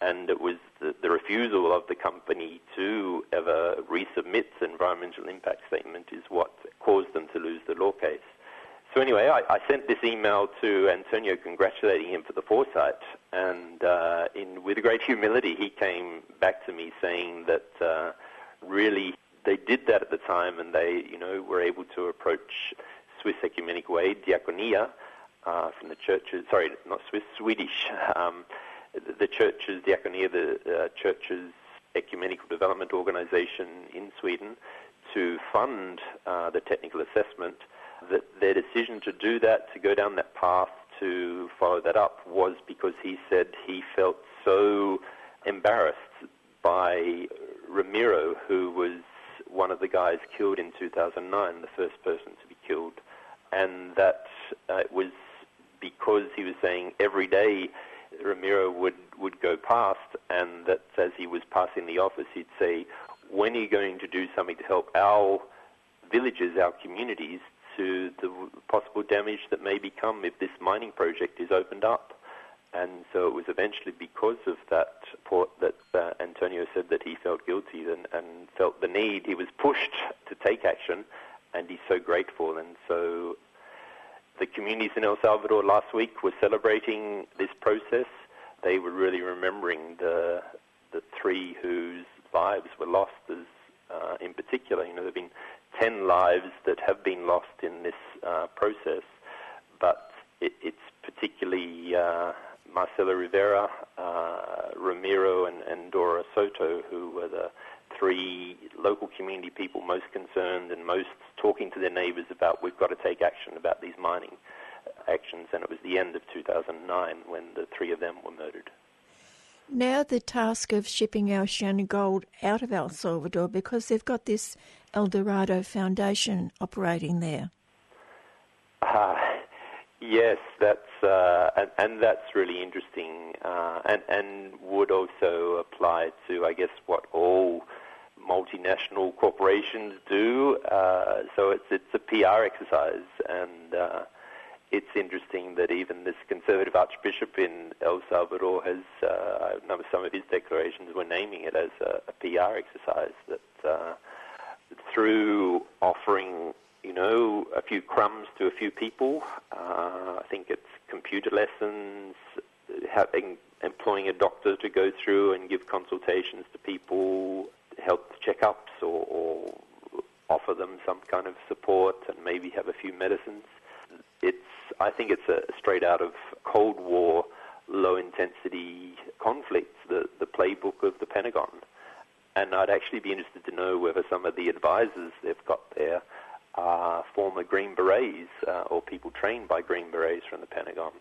And it was the, the, refusal of the company to ever resubmit the environmental impact statement is what caused them to lose the law case. So anyway, I, I, sent this email to Antonio congratulating him for the foresight, and uh, in, with great humility, he came back to me saying that uh, really they did that at the time, and they, you know, were able to approach Swiss Ecumenical Aid, Diakonia, uh, from the churches. Sorry, not Swiss, Swedish. Um, the, the churches, Diakonia, the uh, churches ecumenical development organization in Sweden, to fund uh, the technical assessment that their decision to do that, to go down that path, to follow that up, was because he said he felt so embarrassed by Ramiro, who was one of the guys killed in 2009, the first person to be killed, and that uh, it was because he was saying every day Ramiro would, would go past, and that as he was passing the office, he'd say, when are you going to do something to help our villages, our communities, to the possible damage that may become if this mining project is opened up. And so it was eventually because of that report that uh, Antonio said that he felt guilty and, and felt the need. He was pushed to take action, and he's so grateful. And so the communities in El Salvador last week were celebrating this process. They were really remembering the the three whose lives were lost as uh, in particular. You know, there have been 10 lives that have been lost in this uh, process, but it, it's particularly uh, Marcelo Rivera, uh, Ramiro, and, and, Dora Sorto, who were the three local community people most concerned and most talking to their neighbors about we've got to take action about these mining actions. And it was the end of 2009 when the three of them were murdered. Now the task of shipping Oceana Gold out of El Salvador because they've got this El Dorado Foundation operating there. Uh, Yes, that's uh, and, and that's really interesting, uh, and and would also apply to I guess what all multinational corporations do. Uh, so it's it's a PR exercise, and uh, it's interesting that even this conservative archbishop in El Salvador has, uh, Remember some of his declarations were naming it as a, a PR exercise that uh, through offering you know, a few crumbs to a few people. Uh, I think it's computer lessons, having, employing a doctor to go through and give consultations to people, health checkups, or, or offer them some kind of support, and maybe have a few medicines. It's, I think it's a straight out of Cold War, low intensity conflicts, the, the playbook of the Pentagon. And I'd actually be interested to know whether some of the advisors they've got there are former Green Berets uh, or people trained by Green Berets from the Pentagon,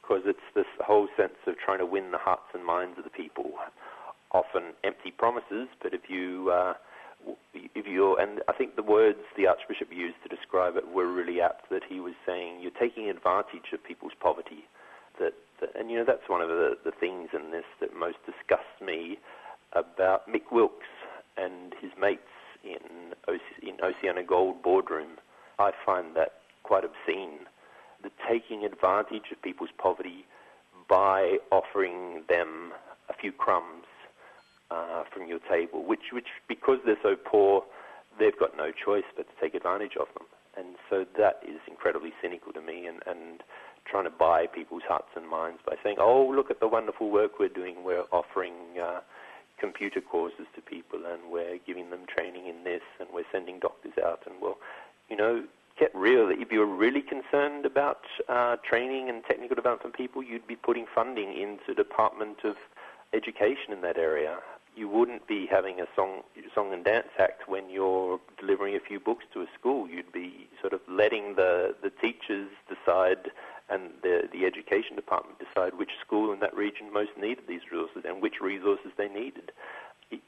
because it's this whole sense of trying to win the hearts and minds of the people. Often empty promises, but if you uh, if you and I think the words the Archbishop used to describe it were really apt. That he was saying you're taking advantage of people's poverty. That, that and you know that's one of the, the things in this that most disgusts me about Mick Wilkes and his mates in, in OceanaGold boardroom, I find that quite obscene. The taking advantage of people's poverty by offering them a few crumbs uh, from your table, which, which, because they're so poor, they've got no choice but to take advantage of them. And so that is incredibly cynical to me, and, and trying to buy people's hearts and minds by saying, oh, look at the wonderful work we're doing. We're offering uh, computer courses to people and we're giving them training in this and we're sending doctors out and well, you know, get real. If you're really concerned about uh, training and technical development people, you'd be putting funding into Department of Education in that area. You wouldn't be having a song, song and dance act when you're delivering a few books to a school. You'd be sort of letting the, the teachers decide and the, the education department decide which school in that region most needed these resources and which resources they needed.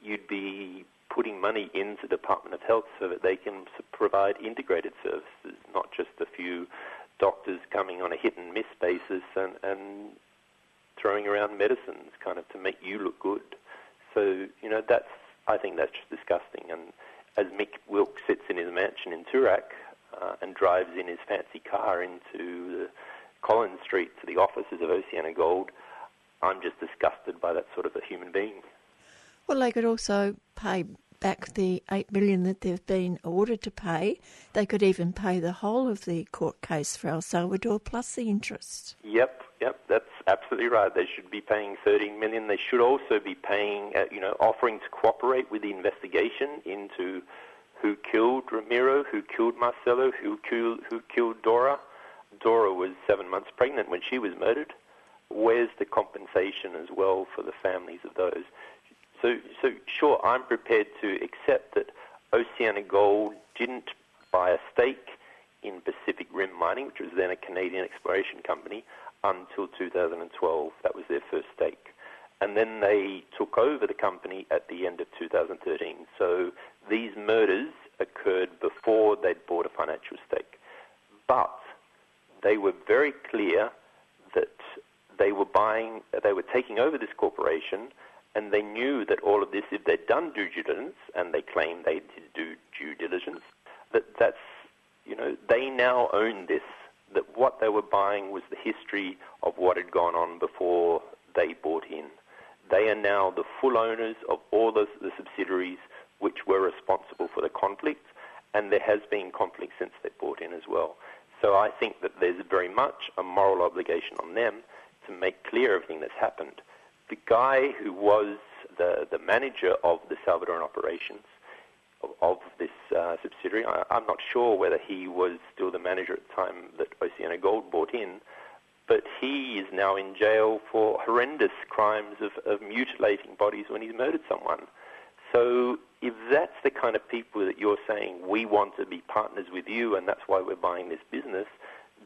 You'd be putting money into the Department of Health so that they can provide integrated services, not just a few doctors coming on a hit and miss basis and, and throwing around medicines kind of to make you look good. So, you know, that's, I think that's just disgusting. And as Mick Wilkes sits in his mansion in Toorak uh, and drives in his fancy car into the Collins Street to the offices of Oceana Gold, I'm just disgusted by that sort of a human being. Well, they could also pay back the eight million that they've been ordered to pay. They could even pay the whole of the court case for El Salvador plus the interest. Yep, yep, that's absolutely right. They should be paying 13 million. They should also be paying, uh, you know, offering to cooperate with the investigation into who killed Ramiro, who killed Marcelo, who killed who killed Dora. Dora was seven months pregnant when she was murdered. Where's the compensation as well for the families of those? So, so sure, I'm prepared to accept that OceanaGold didn't buy a stake in Pacific Rim Mining, which was then a Canadian exploration company, until 2012. That was their first stake. And then they took over the company at the end of 2013. So these murders occurred before they'd bought a financial stake. But they were very clear that they were buying, they were taking over this corporation, and they knew that all of this, if they'd done due diligence, and they claimed they did do due diligence, that that's, you know, they now own this. That what they were buying was the history of what had gone on before they bought in. They are now the full owners of all the, the subsidiaries which were responsible for the conflict, and there has been conflict since they bought in as well. So I think that there's very much a moral obligation on them to make clear everything that's happened. The guy who was the, the manager of the Salvadoran operations of, of this uh, subsidiary, I, am not sure whether he was still the manager at the time that OceanaGold bought in, but he is now in jail for horrendous crimes of, of mutilating bodies when he's murdered someone. So if that's the kind of people that you're saying we want to be partners with you and that's why we're buying this business,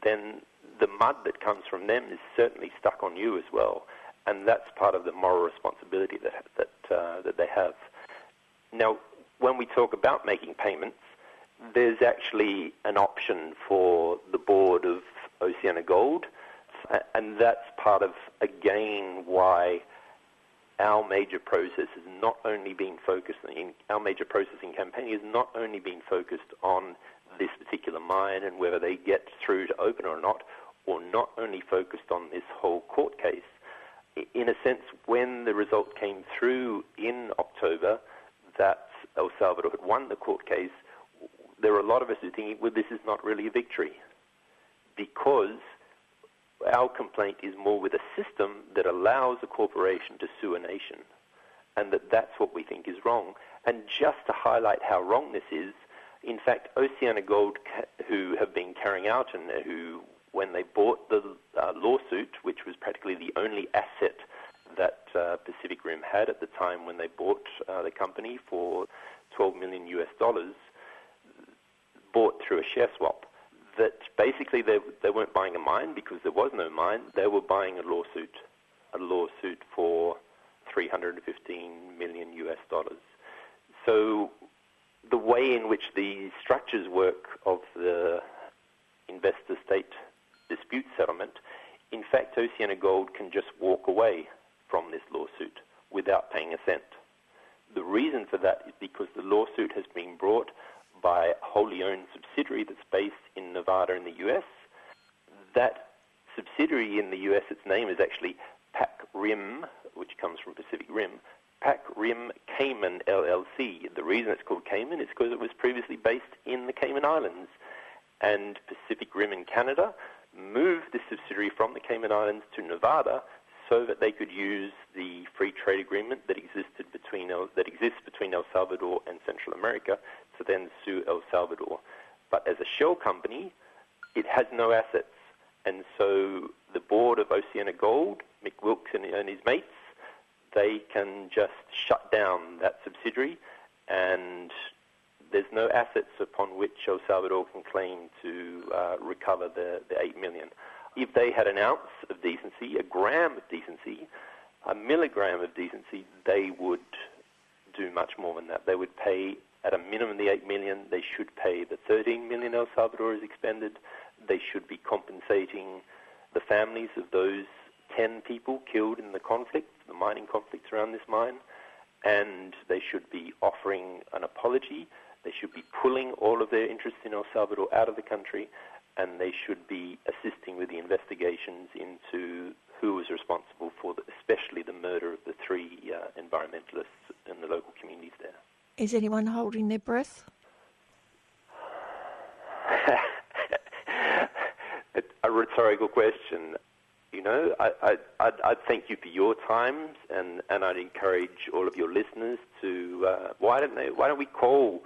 then the mud that comes from them is certainly stuck on you as well, and that's part of the moral responsibility that that uh, that they have. Now, when we talk about making payments, there's actually an option for the board of Oceana Gold. And that's part of, again, why our major process has not only been focused, in, our major processing campaign has not only been focused on this particular mine and whether they get through to open or not, or not only focused on this whole court case. In a sense, when the result came through in October that El Salvador had won the court case, there were a lot of us who thinking, well, this is not really a victory because our complaint is more with a system that allows a corporation to sue a nation, and that that's what we think is wrong. And just to highlight how wrong this is, in fact, Oceana Gold, who have been carrying out and who, when they bought the uh, lawsuit, which was practically the only asset that uh, Pacific Rim had at the time when they bought uh, the company for 12 million US dollars, bought through a share swap that basically they, they weren't buying a mine because there was no mine. They were buying a lawsuit, a lawsuit for 315 million US dollars. So the way in which the structures work of the investor-state dispute settlement, in fact, Oceana Gold can just walk away from this lawsuit without paying a cent. The reason for that is because the lawsuit has been brought by a wholly owned subsidiary that's based in Nevada in the US. That subsidiary in the US, its name is actually Pac Rim, which comes from Pacific Rim. Pac Rim Cayman LLC. The reason it's called Cayman is because it was previously based in the Cayman Islands. And Pacific Rim in Canada moved the subsidiary from the Cayman Islands to Nevada so that they could use the free trade agreement that existed between El, that exists between El Salvador and Central America to then sue El Salvador. But as a shell company, it has no assets, and so the board of Oceana Gold, Mick Wilkes and, his mates, they can just shut down that subsidiary, and there's no assets upon which El Salvador can claim to uh, recover the, the eight million if they had an ounce of decency, a gram of decency, a milligram of decency, they would do much more than that. They would pay at a minimum the 8 million. They should pay the 13 million El Salvador has expended. They should be compensating the families of those 10 people killed in the conflict, the mining conflicts around this mine, and they should be offering an apology. They should be pulling all of their interests in El Salvador out of the country, and they should be assisting with the investigations into who was responsible for, the, especially the murder of the three uh, environmentalists in the local communities there. Is anyone holding their breath? a rhetorical question. You know, I, I, I'd, I'd, thank you for your time, and, and I'd encourage all of your listeners to uh, why don't they? Why don't we call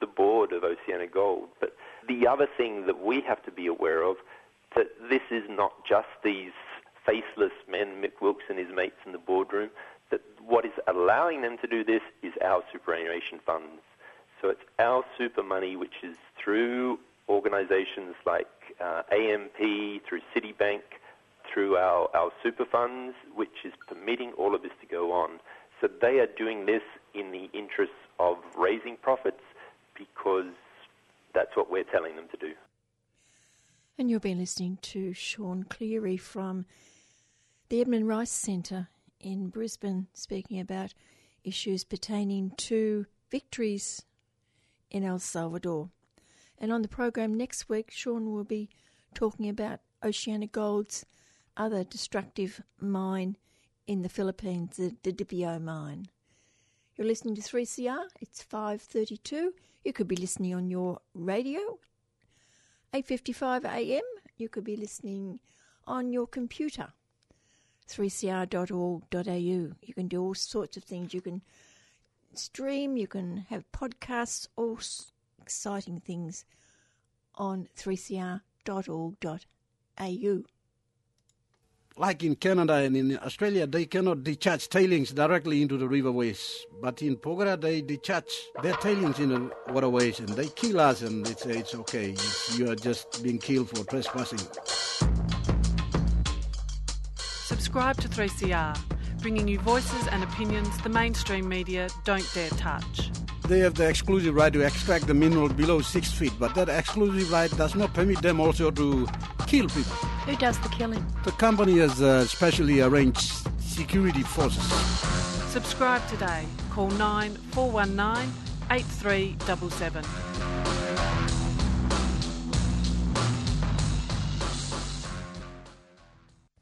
the board of Oceana Gold? But the other thing that we have to be aware of that this is not just these faceless men, Mick Wilkes and his mates in the boardroom, what is allowing them to do this is our superannuation funds. So it's our super money, which is through organizations like uh, AMP, through Citibank, through our, our super funds, which is permitting all of this to go on. So they are doing this in the interests of raising profits because that's what we're telling them to do. And you'll be listening to Sean Cleary from the Edmund Rice Centre in Brisbane speaking about issues pertaining to victories in El Salvador. And on the program next week, Sean will be talking about Oceana Gold's other destructive mine in the Philippines, the, Didipio mine. You're listening to 3CR. It's 5:32. You could be listening on your radio. 8:55 a.m. You could be listening on your computer. 3cr.org.au. You can do all sorts of things. You can stream, you can have podcasts, all exciting things on 3cr.org.au like in Canada and in Australia, they cannot discharge tailings directly into the riverways. But in Porgera, they discharge their tailings in the waterways and they kill us and they say it's okay. You are just being killed for trespassing. Subscribe to 3CR, bringing you voices and opinions the mainstream media don't dare touch. They have the exclusive right to extract the mineral below six feet, but that exclusive right does not permit them also to kill people. Who does the killing? The company has uh, specially arranged security forces. Subscribe today. Call 9419 8377.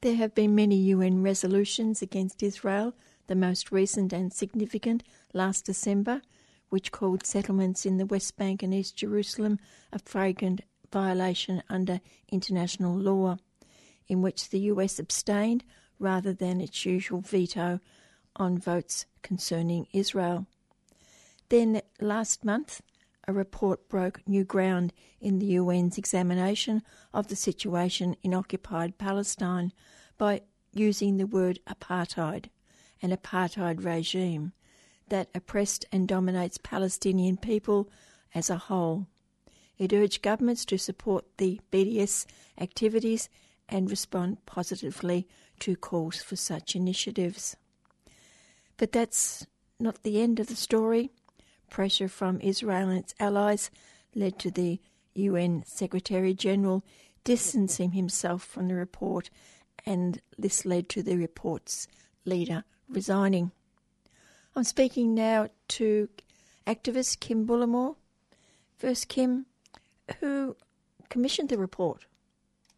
There have been many UN resolutions against Israel, the most recent and significant last December, which called settlements in the West Bank and East Jerusalem a flagrant violation under international law, in which the US abstained rather than its usual veto on votes concerning Israel. Then last month, a report broke new ground in the UN's examination of the situation in occupied Palestine by using the word apartheid, an apartheid regime that oppressed and dominates Palestinian people as a whole. It urged governments to support the BDS activities and respond positively to calls for such initiatives. But that's not the end of the story. Pressure from Israel and its allies led to the UN Secretary General distancing himself from the report, and this led to the report's leader resigning. I'm speaking now to activist Kim Bullimore. First, Kim, who commissioned the report?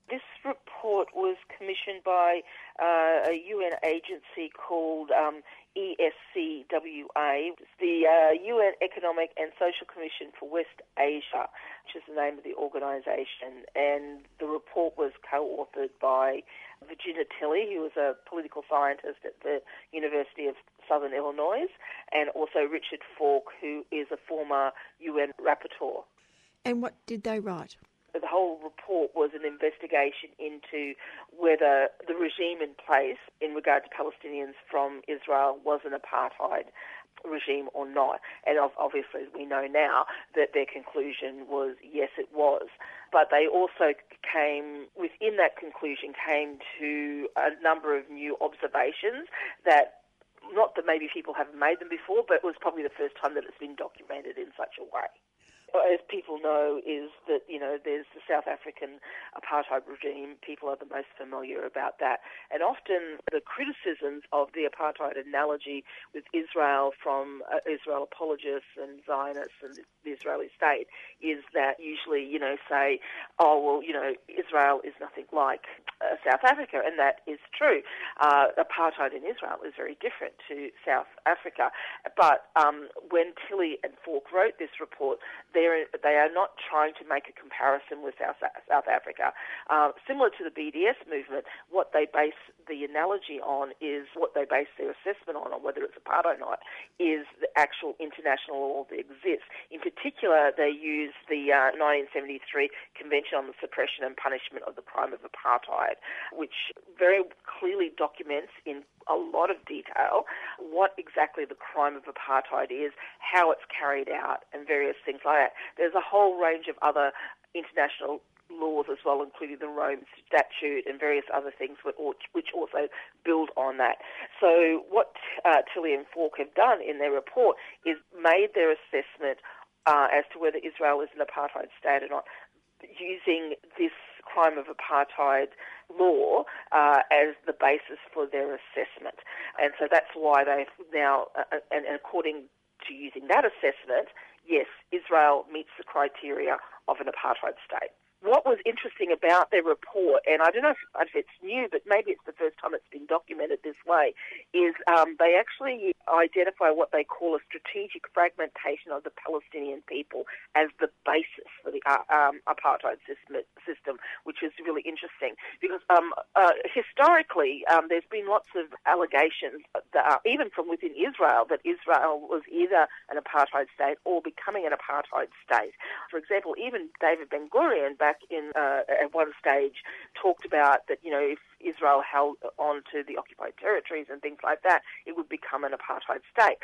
This report was commissioned by uh, a UN agency called um, ESCWA, the uh, UN Economic and Social Commission for West Asia, which is the name of the organisation. And the report was co-authored by Virginia Tilley, who was a political scientist at the University of Southern Illinois, and also Richard Falk, who is a former UN rapporteur. And what did they write? The whole report was an investigation into whether the regime in place in regard to Palestinians from Israel was an apartheid regime or not. And obviously, we know now that their conclusion was yes, it was. But they also came, within that conclusion, came to a number of new observations that not that maybe people haven't made them before, but it was probably the first time that it's been documented in such a way as people know, is that you know there's the South African apartheid regime. People are the most familiar about that, and often the criticisms of the apartheid analogy with Israel from uh, Israel apologists and Zionists and the Israeli state is that usually you know say, oh well, you know Israel is nothing like uh, South Africa, and that is true. Uh, apartheid in Israel is very different to South Africa, but um, when Tilley and Falk wrote this report, they they're, they are not trying to make a comparison with South, South Africa. Uh, similar to the BDS movement, what they base the analogy on is what they base their assessment on, on whether it's apartheid or not, is the actual international law that exists. In particular, they use the uh, 1973 Convention on the Suppression and Punishment of the Crime of Apartheid, which very clearly documents in a lot of detail what exactly the crime of apartheid is, how it's carried out, and various things like that. There's a whole range of other international laws as well, including the Rome Statute and various other things which also build on that. So what uh, Tilley and Falk have done in their report is made their assessment uh, as to whether Israel is an apartheid state or not using this crime of apartheid law uh, as the basis for their assessment. And so that's why they've now, uh, uh and according to using that assessment, yes, Israel meets the criteria of an apartheid state what was interesting about their report, and I don't know if, it's new, but maybe it's the first time it's been documented this way, is um, they actually identify what they call a strategic fragmentation of the Palestinian people as the basis for the uh, um, apartheid system, system, which is really interesting because um, uh, historically um, there's been lots of allegations, that even from within Israel, that Israel was either an apartheid state or becoming an apartheid state. For example, even David Ben Gurion back back in uh, at one stage talked about that you know if Israel held on to the occupied territories and things like that, it would become an apartheid state.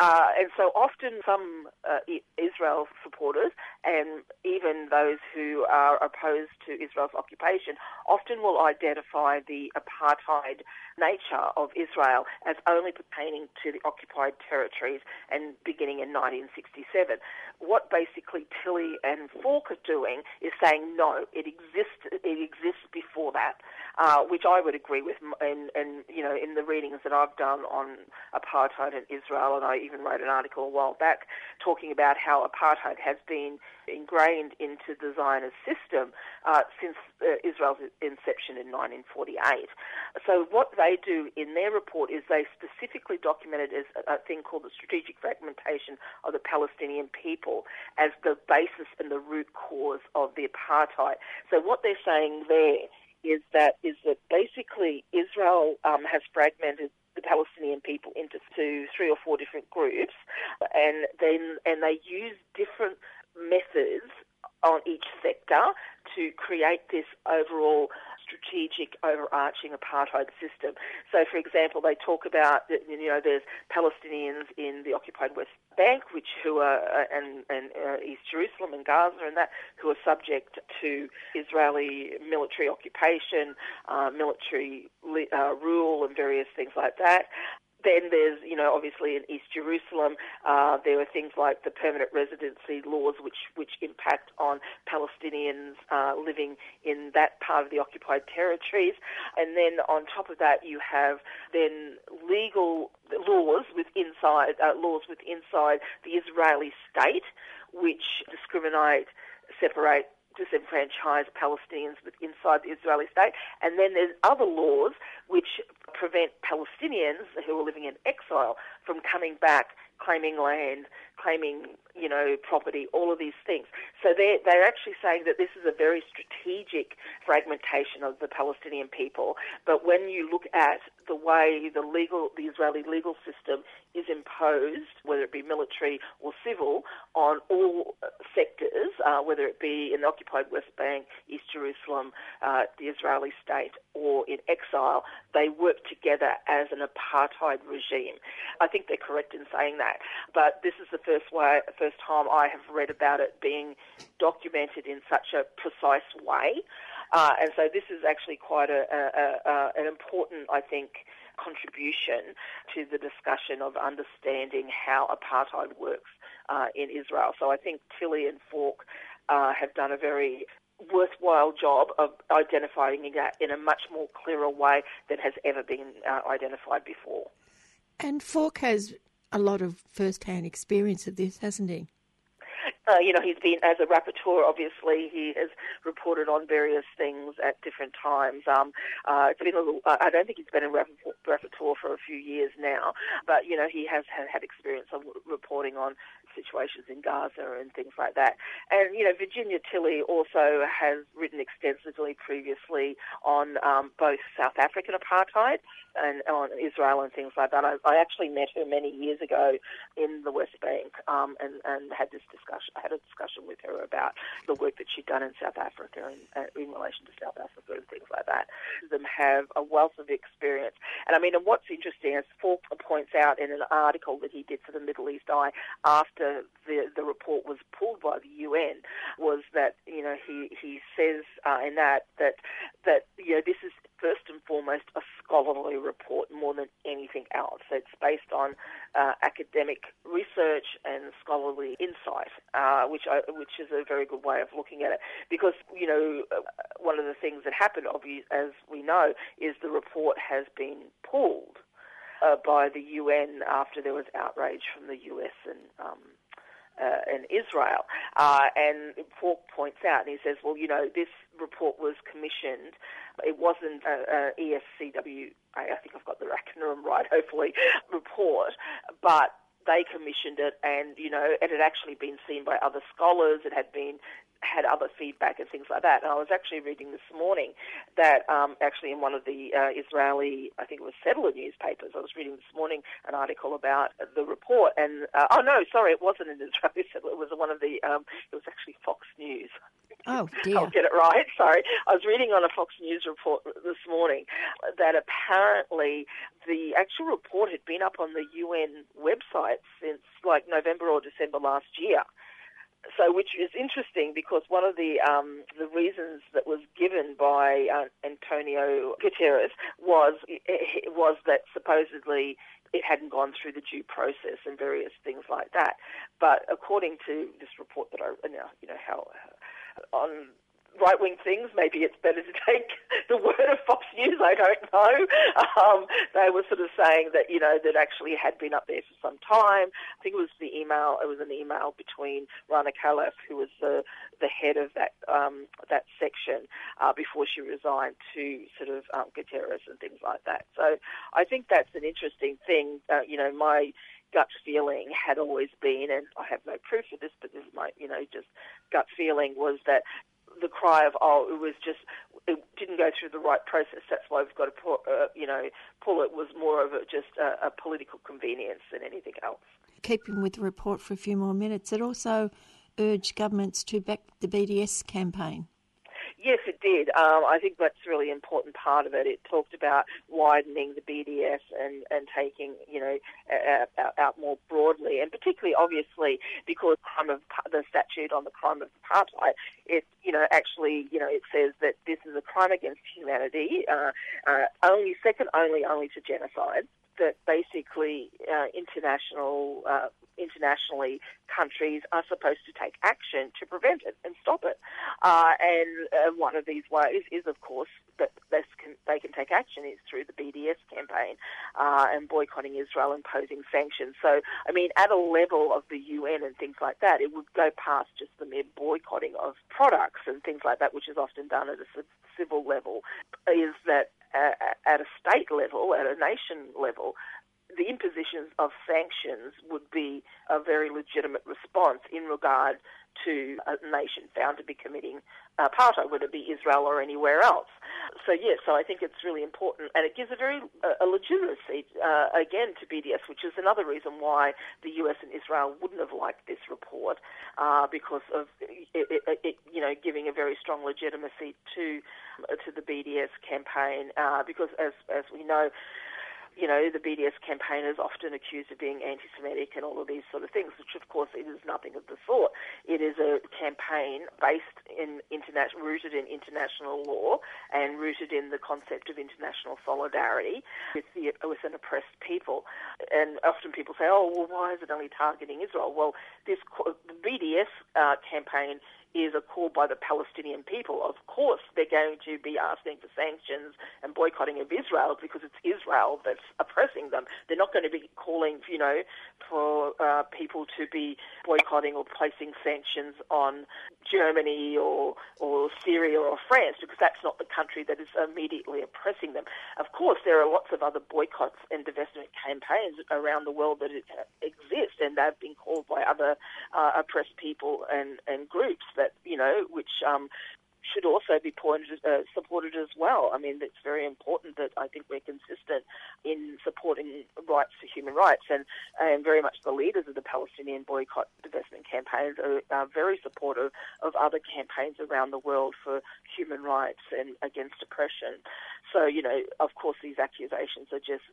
Uh, and so often some uh, Israel supporters and even those who are opposed to Israel's occupation often will identify the apartheid nature of Israel as only pertaining to the occupied territories and beginning in 1967. What basically Tilley and Falk are doing is saying no, it exists. It exists before that, uh, which I would agree with. And, and you know, in the readings that I've done on apartheid in Israel, and I even wrote an article a while back talking about how apartheid has been ingrained into the Zionist system uh, since uh, Israel's inception in 1948. So what they do in their report is they specifically documented as a thing called the strategic fragmentation of the Palestinian people as the basis and the root cause of the apartheid. So what they're saying there is that is that basically Israel um, has fragmented the Palestinian people into two, three or four different groups, and then and they use different methods on each sector to create this overall strategic overarching apartheid system. So, for example, they talk about you know there's Palestinians in the occupied West Bank, which who are uh, and and uh, East Jerusalem and Gaza and that who are subject to Israeli military occupation, uh, military uh, rule, and various things like that. Then there's, you know, obviously in East Jerusalem, uh, there are things like the permanent residency laws, which which impact on Palestinians uh, living in that part of the occupied territories, and then on top of that, you have then legal laws with inside uh, laws with inside the Israeli state, which discriminate, separate disenfranchise Palestinians inside the Israeli state. And then there's other laws which prevent Palestinians who are living in exile from coming back, claiming land, claiming, you know, property, all of these things. So they're, they're actually saying that this is a very strategic fragmentation of the Palestinian people. But when you look at the way the legal, the Israeli legal system is imposed, whether it be military or civil, on all sectors, uh, whether it be in the occupied West Bank, East Jerusalem, uh, the Israeli state, or in exile, they work together as an apartheid regime. I think they're correct in saying that. But this is the first way, first time I have read about it being documented in such a precise way. Uh, and so this is actually quite a, a, a, an important, I think, contribution to the discussion of understanding how apartheid works uh, in Israel. So I think Tilley and Falk uh, have done a very worthwhile job of identifying that in a much more clearer way than has ever been uh, identified before. And Falk has a lot of first-hand experience of this, hasn't he? Uh, you know, he's been as a rapporteur. Obviously, he has reported on various things at different times. Um, uh, it's been a little. I don't think he's been a rapporteur for a few years now, but you know, he has had, experience of reporting on situations in Gaza and things like that. And, you know, Virginia Tilley also has written extensively previously on um, both South African apartheid and on Israel and things like that. I, I actually met her many years ago in the West Bank um, and, and had this discussion. I had a discussion with her about the work that she'd done in South Africa and uh, in relation to South Africa and things like that. Them have a wealth of experience. And I mean, and what's interesting, as Falk points out in an article that he did for the Middle East Eye after the the report was pulled by the UN was that you know he he says uh, in that that that you know this is first and foremost a scholarly report more than anything else. It's based on uh, academic research and scholarly insight, uh, which I, which is a very good way of looking at it. Because you know uh, one of the things that happened, obviously, as we know, is the report has been pulled uh, by the UN after there was outrage from the US and um, uh, and Israel. Uh, and Falk points out, and he says, well, you know, this report was commissioned. It wasn't a, a ESCW, I think I've got the acronym right, hopefully, report, but they commissioned it and, you know, it had actually been seen by other scholars. It had been had other feedback and things like that. And I was actually reading this morning that um, actually in one of the uh, Israeli, I think it was settler newspapers, I was reading this morning an article about the report. And uh, oh no, sorry, it wasn't an Israeli settler. It was one of the. Um, it was actually Fox News. Oh, dear. I'll get it right. Sorry. I was reading on a Fox News report this morning that apparently the actual report had been up on the UN website since like November or December last year. So, which is interesting because one of the um, the reasons that was given by uh, Antonio Guterres was it was that supposedly it hadn't gone through the due process and various things like that. But according to this report that I you know how on right wing things. Maybe it's better to take the word of Fox News. I don't know. Um, they were sort of saying that you know that actually had been up there for some time. I think it was the email. It was an email between Rana Khalaf, who was the the head of that um, that section, uh, before she resigned, to sort of um, Guterres and things like that. So I think that's an interesting thing. Uh, you know, my gut feeling had always been, and I have no proof of this, but this is my, you know, just gut feeling was that the cry of oh it was just it didn't go through the right process that's why we've got to pull, uh, you know pull it was more of a, just a, a political convenience than anything else. Keeping with the report for a few more minutes, it also urged governments to back the BDS campaign. Yes, it did. Um, I think that's a really important part of it. It talked about widening the BDS and, and taking, you know, out, out more broadly, and particularly, obviously, because crime of the statute on the crime of apartheid, it, you know, actually, you know, it says that this is a crime against humanity, uh, uh, only second only only to genocide that basically uh, international uh, internationally countries are supposed to take action to prevent it and stop it. Uh, and uh, one of these ways is, of course, that can, they can take action is through the BDS campaign uh, and boycotting Israel, imposing sanctions. So, I mean, at a level of the UN and things like that, it would go past just the mere boycotting of products and things like that, which is often done at a civil level, is that uh, at a state level, at a nation level, the imposition of sanctions would be a very legitimate response in regard to a nation found to be committing apartheid, whether it be Israel or anywhere else. So yes, so I think it's really important, and it gives a very a legitimacy uh, again to BDS, which is another reason why the US and Israel wouldn't have liked this report, uh, because of it, it, it, you know giving a very strong legitimacy to to the BDS campaign, uh, because as as we know you know, the BDS campaign is often accused of being anti-Semitic and all of these sort of things, which of course it is nothing of the sort. It is a campaign based in international, rooted in international law and rooted in the concept of international solidarity with the with an oppressed people. And often people say, oh, well, why is it only targeting Israel? Well, this BDS uh, campaign is a call by the Palestinian people. Of course, they're going to be asking for sanctions and boycotting of Israel because it's Israel that's oppressing them. They're not going to be calling, you know, for uh, people to be boycotting or placing sanctions on Germany or or Syria or France because that's not the country that is immediately oppressing them. Of course, there are lots of other boycotts and divestment campaigns around the world that exist, and they've been called by other uh, oppressed people and, and groups that you know which um, should also be pointed, uh, supported as well. I mean, it's very important that I think we're consistent in supporting rights for human rights, and, and very much the leaders of the Palestinian boycott divestment campaigns are, are very supportive of other campaigns around the world for human rights and against oppression. So, you know, of course, these accusations are just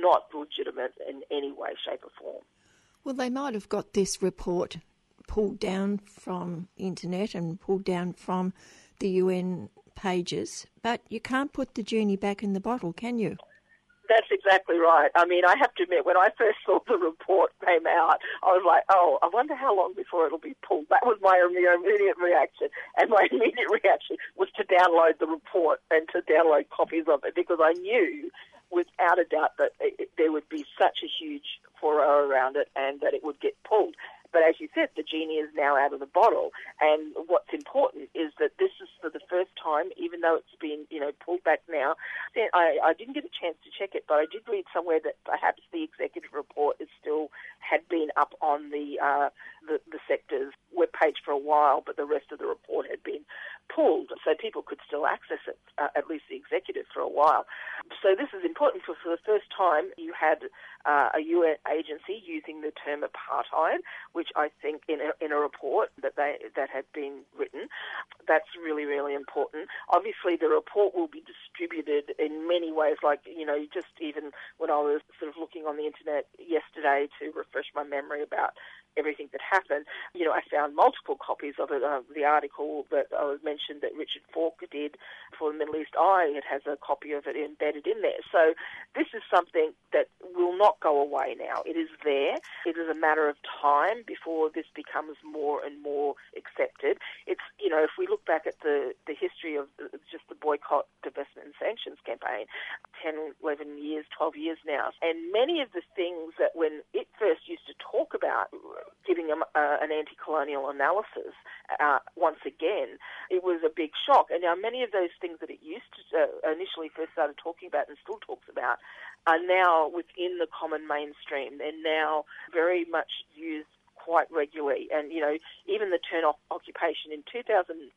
not legitimate in any way, shape, or form. Well, they might have got this report pulled down from the internet and pulled down from the UN pages, but you can't put the genie back in the bottle, can you? That's exactly right. I mean, I have to admit, when I first saw the report came out, I was like, oh, I wonder how long before it'll be pulled. That was my immediate reaction. And my immediate reaction was to download the report and to download copies of it because I knew without a doubt that it, there would be such a huge furore around it and that it would get pulled. But as you said, the genie is now out of the bottle. And what's important is that this is for the first time, even though it's been, you know, pulled back now. I, I didn't get a chance to check it, but I did read somewhere that perhaps the executive report is still had been up on the uh, the, the sector's webpage for a while, but the rest of the report had been pulled, so people could still access it, uh, at least the executive, for a while. So this is important because for the first time you had uh, a UN agency using the term apartheid, which I think in a, in a report that they that had been written, that's really really important. Obviously, the report will be distributed in many ways. Like you know, just even when I was sort of looking on the internet yesterday to refresh my memory about everything that happened. You know, I found multiple copies of it. Uh, the article that I mentioned that Richard Falk did for the Middle East Eye, it has a copy of it embedded in there. So this is something that will not go away now. It is there. It is a matter of time before this becomes more and more accepted. It's, you know, if we look back at the, the history of just the boycott, divestment and sanctions campaign, 10, 11 years, 12 years now, and many of the things that when it first used to talk about giving them uh, an anti-colonial analysis uh, once again, it was a big shock. And now many of those things that it used to uh, initially first started talking about and still talks about are now within the common mainstream. They're now very much used quite regularly. And, you know, even the term occupation in 2005,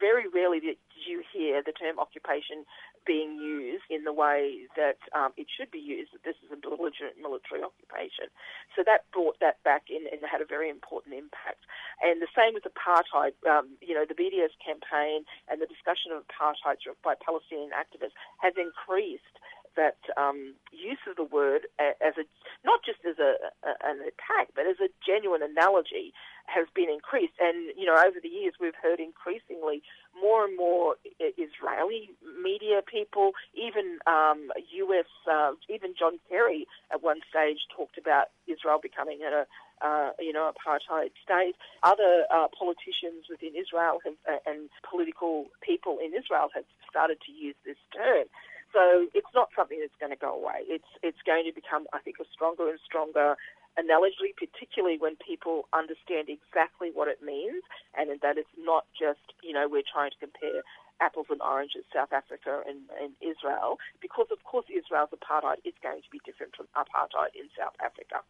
very rarely did you hear the term occupation being used in the way that um, it should be used, that this is a belligerent military occupation. So that brought that back in and had a very important impact. And the same with apartheid. Um, you know, the BDS campaign and the discussion of apartheid by Palestinian activists has increased that um, use of the word as a not just as a, a, an attack, but as a genuine analogy has been increased. And you know, over the years, we've heard increasingly more and more Israeli media people, even um, U.S. Uh, even John Kerry at one stage talked about Israel becoming a uh, you know, apartheid state. Other uh, politicians within Israel have, uh, and political people in Israel have started to use this term. So it's not something that's going to go away. It's it's going to become, I think, a stronger and stronger analogy, particularly when people understand exactly what it means, and that it's not just you know we're trying to compare apples and oranges, South Africa and, and Israel, because of course Israel's apartheid is going to be different from apartheid in South Africa.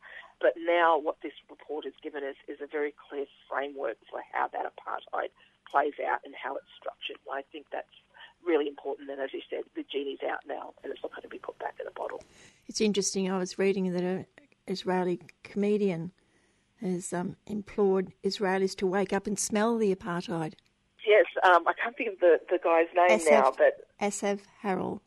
But now what this report has given us is a very clear framework for how that apartheid plays out and how it's structured. I think that's really important. And as you said, the genie's out now and it's not going to be put back in a bottle. It's interesting. I was reading that an Israeli comedian has um, implored Israelis to wake up and smell the apartheid. Yes, um, I can't think of the, the guy's name Asaf, now, but Asaf Harel.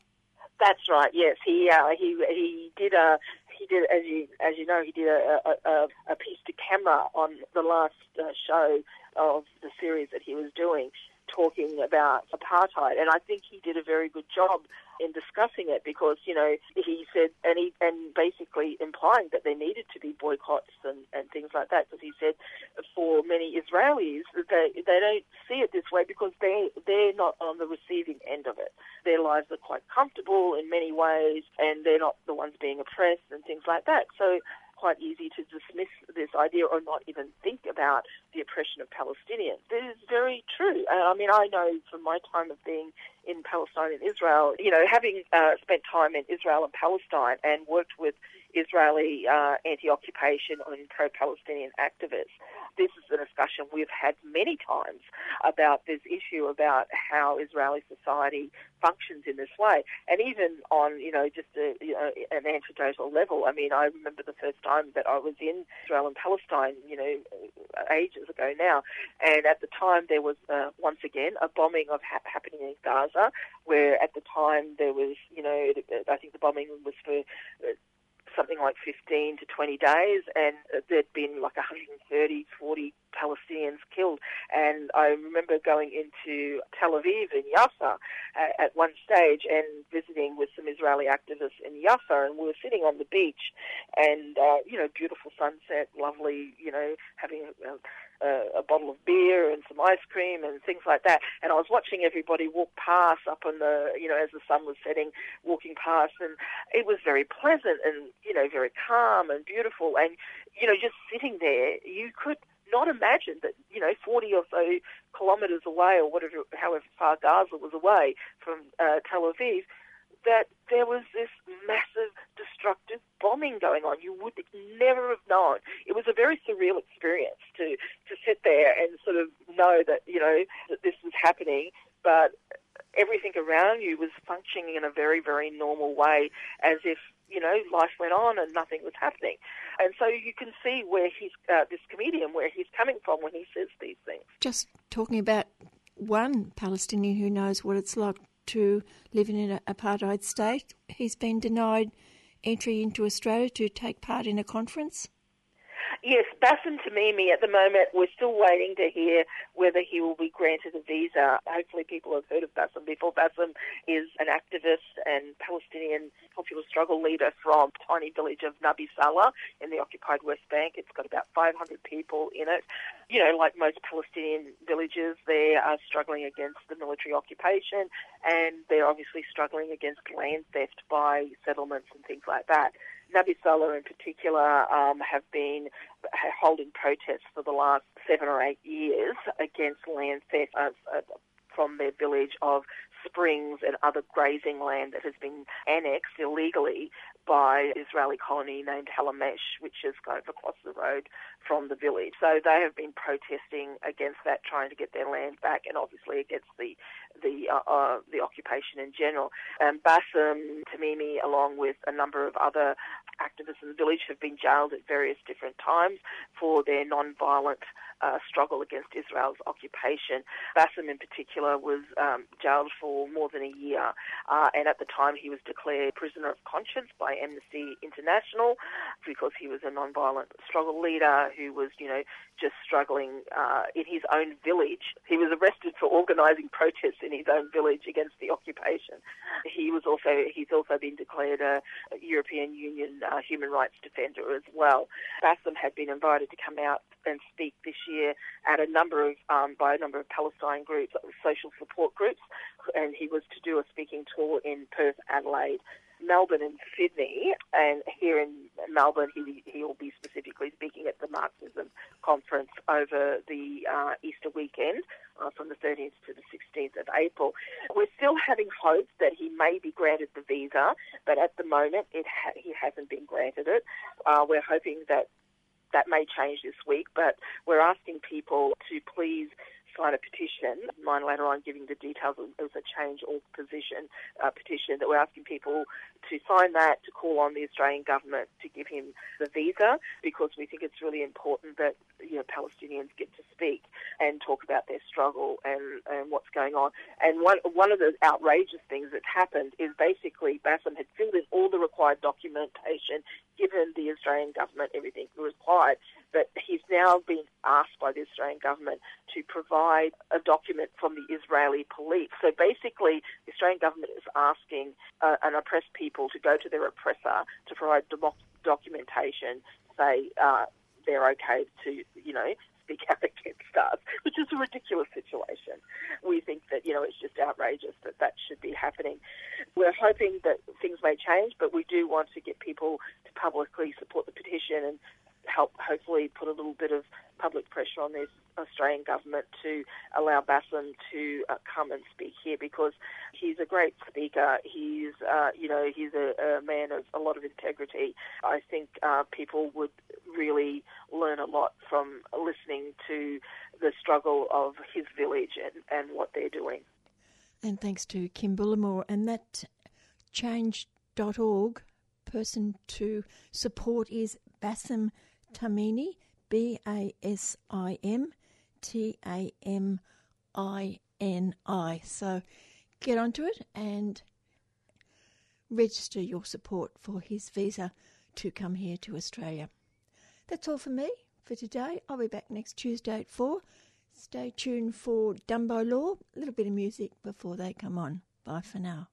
That's right. Yes, he uh, he he did a he did as you as you know he did a a, a piece to camera on the last uh, show of the series that he was doing, talking about apartheid, and I think he did a very good job in discussing it because you know he said and he and basically implying that there needed to be boycotts and, and things like that because he said for many Israelis they they don't see it this way because they they're not on the receiving end of it. Their lives are quite comfortable in many ways and they're not the ones being oppressed and things like that. So quite easy to dismiss this idea or not even think about the oppression of Palestinians. This is very true. Uh, I mean, I know from my time of being in Palestine and Israel, you know, having uh, spent time in Israel and Palestine and worked with Israeli uh, anti-occupation and pro-Palestinian activists. This is a discussion we've had many times about this issue about how Israeli society functions in this way, and even on you know just a, you know, an anecdotal level. I mean, I remember the first time that I was in Israel and Palestine, you know, ages ago now, and at the time there was uh, once again a bombing of ha- happening in Gaza, where at the time there was you know I think the bombing was for uh, something like 15 to 20 days, and there'd been like 130, 40 Palestinians killed. And I remember going into Tel Aviv in Yafa at one stage and visiting with some Israeli activists in Yafa, and we were sitting on the beach, and uh, you know, beautiful sunset, lovely, you know, having. Uh, a, bottle of beer and some ice cream and things like that. And I was watching everybody walk past up on the, you know, as the sun was setting, walking past, and it was very pleasant and, you know, very calm and beautiful. And, you know, just sitting there, you could not imagine that, you know, 40 or so kilometres away or whatever, however far Gaza was away from uh, Tel Aviv, that there was this massive destructive bombing going on. You would never have known. It was a very surreal experience to, to sit there and sort of know that, you know, that this was happening. But everything around you was functioning in a very, very normal way, as if you know life went on and nothing was happening. And so you can see where he's uh, this comedian where he's coming from when he says these things. Just talking about one Palestinian who knows what it's like to live in an apartheid state. He's been denied entry into Australia to take part in a conference. Yes, Bassem Tamimi at the moment, we're still waiting to hear whether he will be granted a visa. Hopefully people have heard of Bassem before. Bassem is an activist and Palestinian popular struggle leader from tiny village of Nabi Saleh in the occupied West Bank. It's got about 500 people in it. You know, like most Palestinian villages, they are struggling against the military occupation and they're obviously struggling against land theft by settlements and things like that. Nabi Saleh in particular um, have been holding protests for the last seven or eight years against land theft uh, uh, from their village of springs and other grazing land that has been annexed illegally by Israeli colony named Halamesh, which is kind of across the road from the village. So they have been protesting against that, trying to get their land back, and obviously against the the uh, uh, the occupation in general. And Bassem Tamimi, along with a number of other activists in the village, have been jailed at various different times for their non-violent uh, struggle against Israel's occupation. Bassem, in particular, was um, jailed for more than a year, uh, and at the time he was declared prisoner of conscience by Amnesty International because he was a non-violent struggle leader who was, you know, just struggling uh, in his own village. He was arrested for organising protests in his own village against the occupation. He was also he's also been declared a, European Union uh, human rights defender as well. Bassem had been invited to come out and speak this year at a number of um, by a number of Palestine groups, social support groups, and he was to do a speaking tour in Perth, Adelaide, Melbourne and Sydney, and here in Melbourne, he he will be specifically speaking at the Marxism conference over the uh, Easter weekend, uh, from the 13th to the 16th of April. We're still having hopes that he may be granted the visa, but at the moment, it ha- he hasn't been granted it. Uh, we're hoping that that may change this week, but we're asking people to please sign a petition. Mine later on giving the details of, of a change all position uh, petition that we're asking people to sign that to call on the Australian government to give him the visa because we think it's really important that you know Palestinians get to speak and talk about their struggle and, and what's going on. And one one of the outrageous things that's happened is basically Bassem had filled in all the required documentation, given the Australian government everything required, but he's now been asked by the Australian government to provide a document from the Israeli police. So basically, the Australian government is asking uh, an oppressed people to go to their oppressor to provide documentation, say uh, they're okay to, you know, speak out against us, which is a ridiculous situation. We think that, you know, it's just outrageous that that should be happening. We're hoping that things may change, but we do want to get people to publicly support the petition and help hopefully put a little bit of public pressure on the Australian government to allow Bassem to uh, come and speak here because he's a great speaker. He's, uh, you know, he's a, a, man of a lot of integrity. I think uh, people would really learn a lot from listening to the struggle of his village and, and what they're doing. And thanks to Kim Bullimore. And that change.org person to support is Bassem Tamini, B A S I M T A M I N I. So get onto it and register your support for his visa to come here to Australia. That's all for me for today. I'll be back next Tuesday at 4. Stay tuned for Dumbo Law, a little bit of music before they come on. Bye for now.